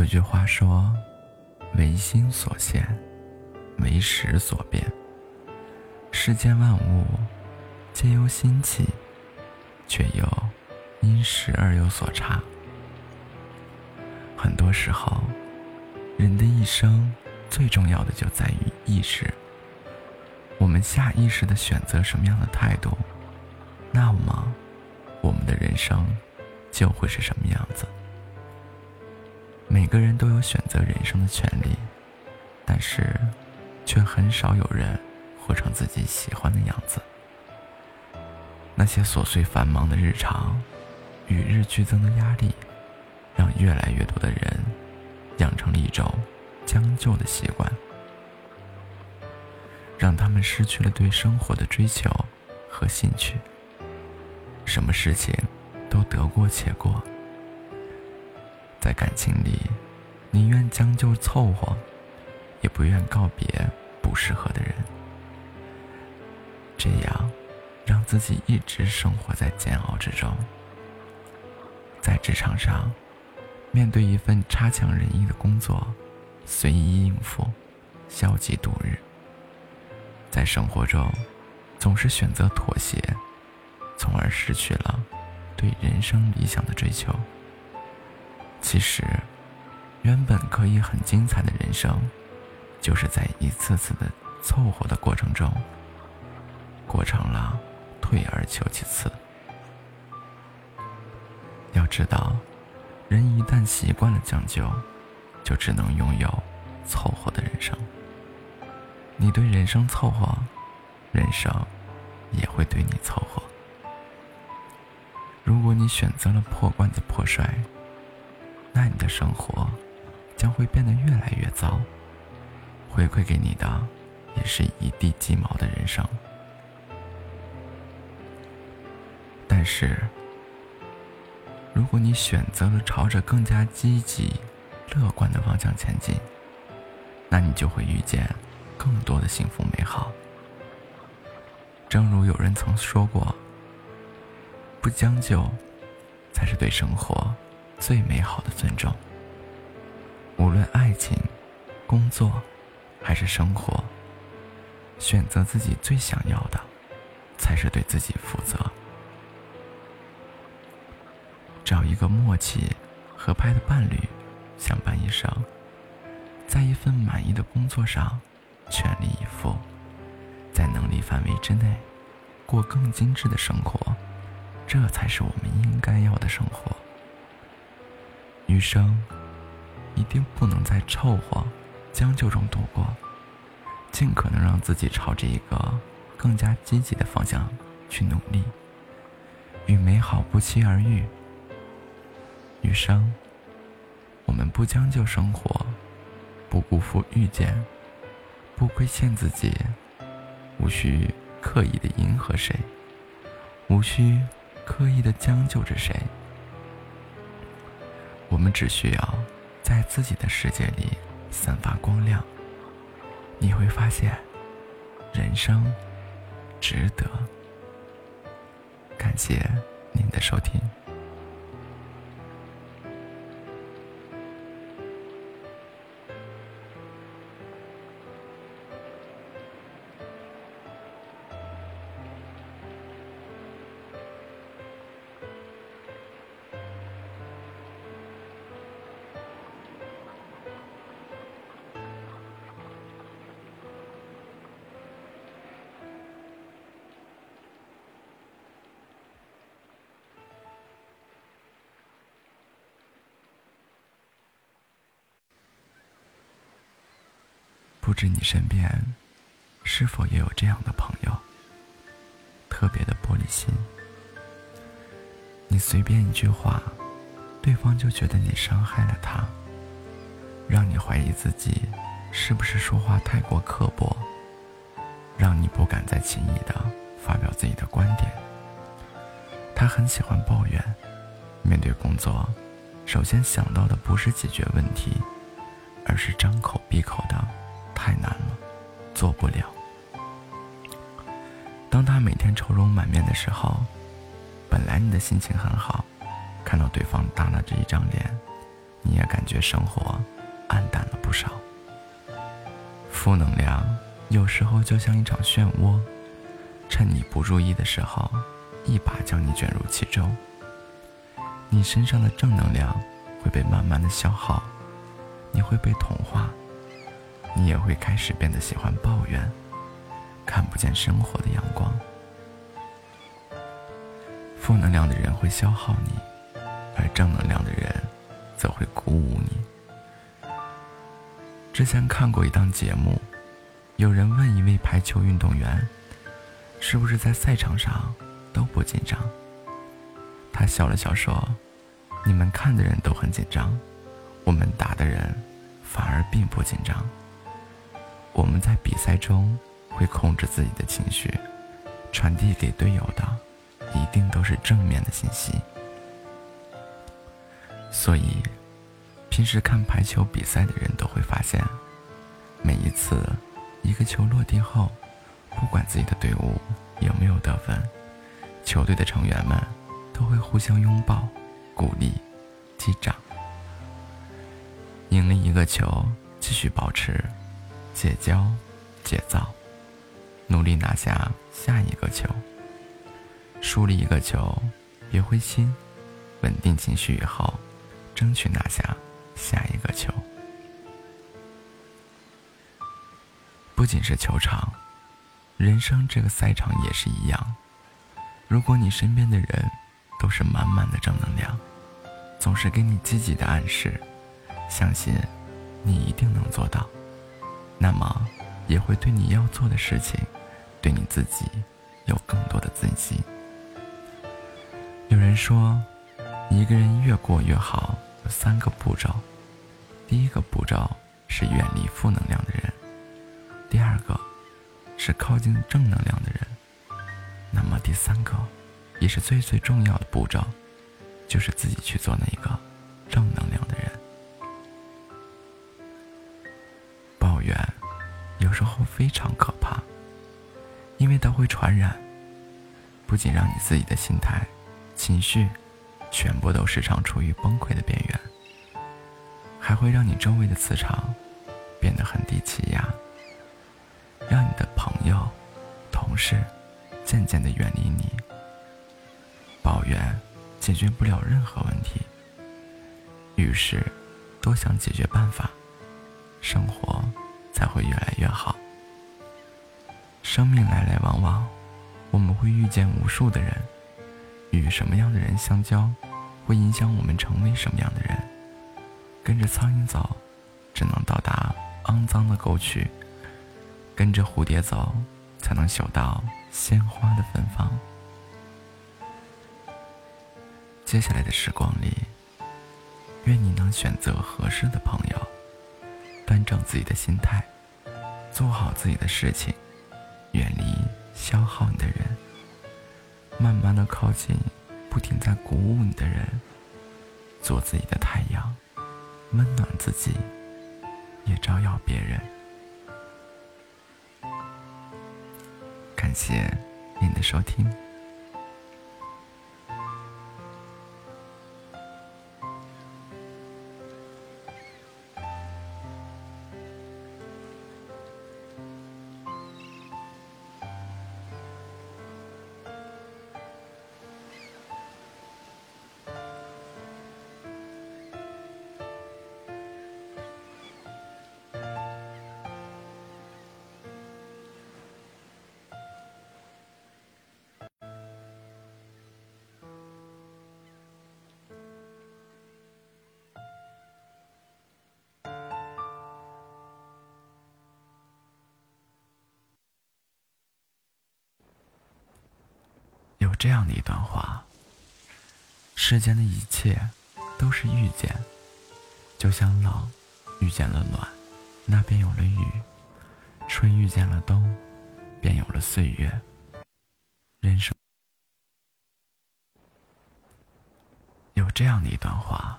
有句话说：“唯心所现，唯识所变。世间万物皆由心起，却又因时而有所差。很多时候，人的一生最重要的就在于意识。我们下意识的选择什么样的态度，那么我们的人生就会是什么样子。每个人都有选择人生的权利，但是却很少有人活成自己喜欢的样子。那些琐碎繁忙的日常，与日俱增的压力，让越来越多的人养成了一种将就的习惯。让他们失去了对生活的追求和兴趣。什么事情都得过且过，在感情里，宁愿将就凑合，也不愿告别不适合的人。这样，让自己一直生活在煎熬之中。在职场上，面对一份差强人意的工作，随意应付，消极度日。在生活中，总是选择妥协，从而失去了对人生理想的追求。其实，原本可以很精彩的人生，就是在一次次的凑合的过程中，过成了退而求其次。要知道，人一旦习惯了将就，就只能拥有凑合的人生。你对人生凑合，人生也会对你凑合。如果你选择了破罐子破摔，那你的生活将会变得越来越糟，回馈给你的也是一地鸡毛的人生。但是，如果你选择了朝着更加积极、乐观的方向前进，那你就会遇见。更多的幸福美好。正如有人曾说过：“不将就，才是对生活最美好的尊重。”无论爱情、工作，还是生活，选择自己最想要的，才是对自己负责。找一个默契、合拍的伴侣，相伴一生，在一份满意的工作上。全力以赴，在能力范围之内，过更精致的生活，这才是我们应该要的生活。余生，一定不能在凑合、将就中度过，尽可能让自己朝着一个更加积极的方向去努力，与美好不期而遇。余生，我们不将就生活，不辜负遇见。不亏欠自己，无需刻意的迎合谁，无需刻意的将就着谁。我们只需要在自己的世界里散发光亮，你会发现，人生值得。感谢您的收听。知你身边是否也有这样的朋友，特别的玻璃心。你随便一句话，对方就觉得你伤害了他，让你怀疑自己是不是说话太过刻薄，让你不敢再轻易的发表自己的观点。他很喜欢抱怨，面对工作，首先想到的不是解决问题，而是张口闭口的。太难了，做不了。当他每天愁容满面的时候，本来你的心情很好，看到对方耷拉着一张脸，你也感觉生活暗淡了不少。负能量有时候就像一场漩涡，趁你不注意的时候，一把将你卷入其中。你身上的正能量会被慢慢的消耗，你会被同化，你也会开始变得喜欢抱怨，看不见生活的阳光。负能量的人会消耗你，而正能量的人则会鼓舞你。之前看过一档节目，有人问一位排球运动员：“是不是在赛场上都不紧张？”他笑了笑说：“你们看的人都很紧张，我们打的人反而并不紧张。我们在比赛中会控制自己的情绪，传递给队友的一定都是正面的信息。所以。”平时看排球比赛的人都会发现，每一次一个球落地后，不管自己的队伍有没有得分，球队的成员们都会互相拥抱、鼓励、击掌。赢了一个球，继续保持戒骄、戒躁，努力拿下下一个球。输了一个球，别灰心，稳定情绪以后，争取拿下。下一个球，不仅是球场，人生这个赛场也是一样。如果你身边的人都是满满的正能量，总是给你积极的暗示，相信你一定能做到，那么也会对你要做的事情，对你自己有更多的自信。有人说，一个人越过越好，有三个步骤。第一个步骤是远离负能量的人，第二个是靠近正能量的人，那么第三个也是最最重要的步骤，就是自己去做那个正能量的人。时候非常可怕，因为它会传染，不仅让你自己的心态、情绪全部都时常处于崩溃的边缘。还会让你周围的磁场变得很低气压，让你的朋友、同事渐渐的远离你。抱怨解决不了任何问题，于是多想解决办法，生活才会越来越好。生命来来往往，我们会遇见无数的人，与什么样的人相交，会影响我们成为什么样的人。跟着苍蝇走，只能到达肮脏的沟渠；跟着蝴蝶走，才能嗅到鲜花的芬芳。接下来的时光里，愿你能选择合适的朋友，端正自己的心态，做好自己的事情，远离消耗你的人，慢慢的靠近不停在鼓舞你的人，做自己的太阳。温暖自己，也照耀别人。感谢您的收听。这样的一段话：世间的一切都是遇见，就像冷遇见了暖，那便有了雨；春遇见了冬，便有了岁月。人生有这样的一段话：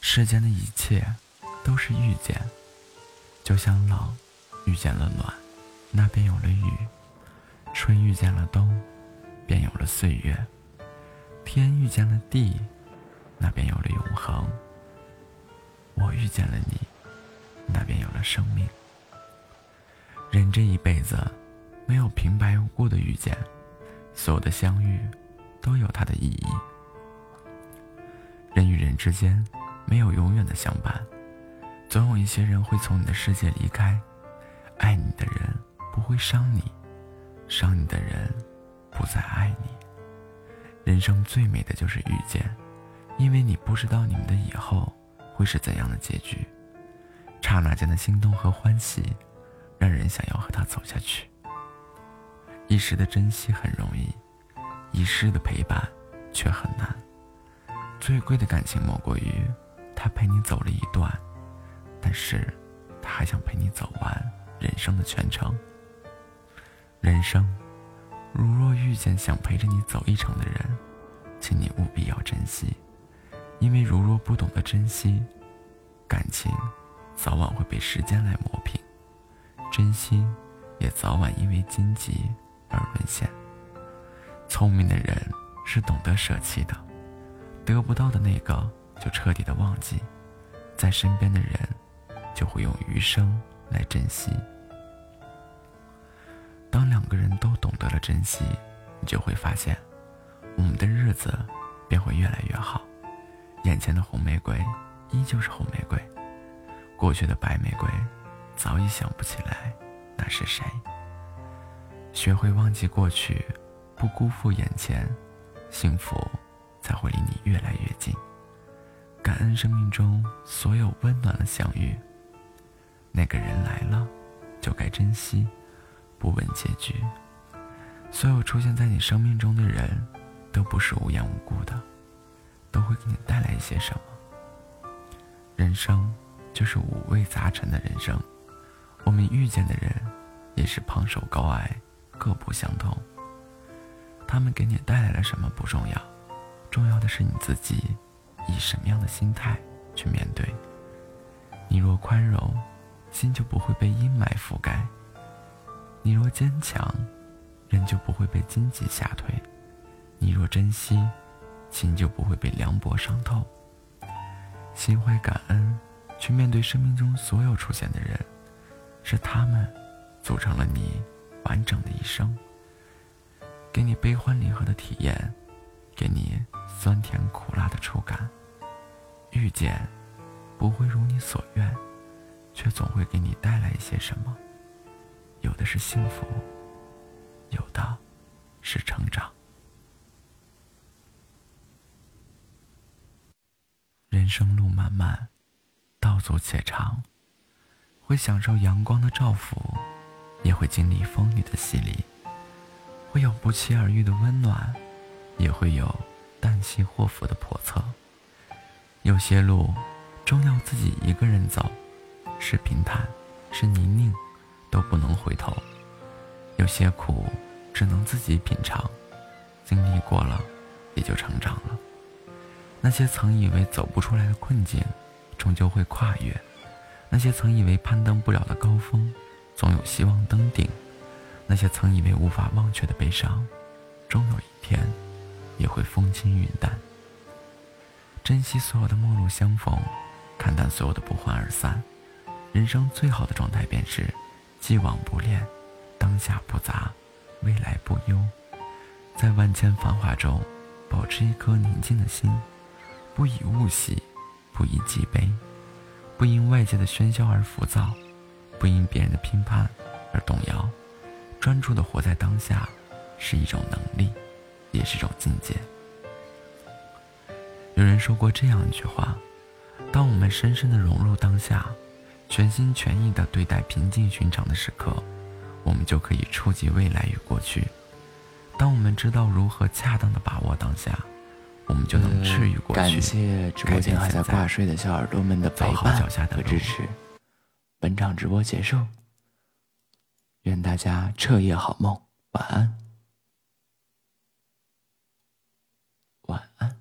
世间的一切都是遇见，就像冷遇见了暖，那便有了雨；春遇见了冬。便有了岁月，天遇见了地，那便有了永恒。我遇见了你，那便有了生命。人这一辈子，没有平白无故的遇见，所有的相遇，都有它的意义。人与人之间，没有永远的相伴，总有一些人会从你的世界离开。爱你的人不会伤你，伤你的人不再爱你。人生最美的就是遇见，因为你不知道你们的以后会是怎样的结局。刹那间的心动和欢喜，让人想要和他走下去。一时的珍惜很容易，一世的陪伴却很难。最贵的感情莫过于，他陪你走了一段，但是他还想陪你走完。人生的全程。人生，如若遇见想陪着你走一程的人，请你务必要珍惜，因为如若不懂得珍惜，感情早晚会被时间来磨平，真心也早晚因为荆棘而沦陷。聪明的人是懂得舍弃的，得不到的那个就彻底的忘记，在身边的人就会用余生。来珍惜。当两个人都懂得了珍惜，你就会发现，我们的日子便会越来越好。眼前的红玫瑰依旧是红玫瑰，过去的白玫瑰早已想不起来那是谁。学会忘记过去，不辜负眼前，幸福才会离你越来越近。感恩生命中所有温暖的相遇。那个人来了，就该珍惜，不问结局。所有出现在你生命中的人，都不是无缘无故的，都会给你带来一些什么。人生就是五味杂陈的人生，我们遇见的人，也是胖瘦高矮，各不相同。他们给你带来了什么不重要，重要的是你自己，以什么样的心态去面对。你若宽容。心就不会被阴霾覆盖。你若坚强，人就不会被荆棘吓退；你若珍惜，心就不会被凉薄伤透。心怀感恩，去面对生命中所有出现的人，是他们组成了你完整的一生，给你悲欢离合的体验，给你酸甜苦辣的触感。遇见，不会如你所愿。却总会给你带来一些什么，有的是幸福，有的是成长。人生路漫漫，道阻且长，会享受阳光的照拂，也会经历风雨的洗礼，会有不期而遇的温暖，也会有旦夕祸福的叵测。有些路，终要自己一个人走。是平坦，是泥泞，都不能回头。有些苦，只能自己品尝，经历过了，也就成长了。那些曾以为走不出来的困境，终究会跨越；那些曾以为攀登不了的高峰，总有希望登顶；那些曾以为无法忘却的悲伤，终有一天，也会风轻云淡。珍惜所有的陌路相逢，看淡所有的不欢而散。人生最好的状态便是，既往不恋，当下不杂，未来不忧，在万千繁华中，保持一颗宁静的心，不以物喜，不以己悲，不因外界的喧嚣而浮躁，不因别人的评判而动摇，专注的活在当下，是一种能力，也是一种境界。有人说过这样一句话：，当我们深深的融入当下。全心全意地对待平静寻常的时刻，我们就可以触及未来与过去。当我们知道如何恰当地把握当下，我们就能治愈过去。感谢直播间还在挂睡的小耳朵们的陪伴和支持。本场直播结束，愿大家彻夜好梦，晚安，晚安。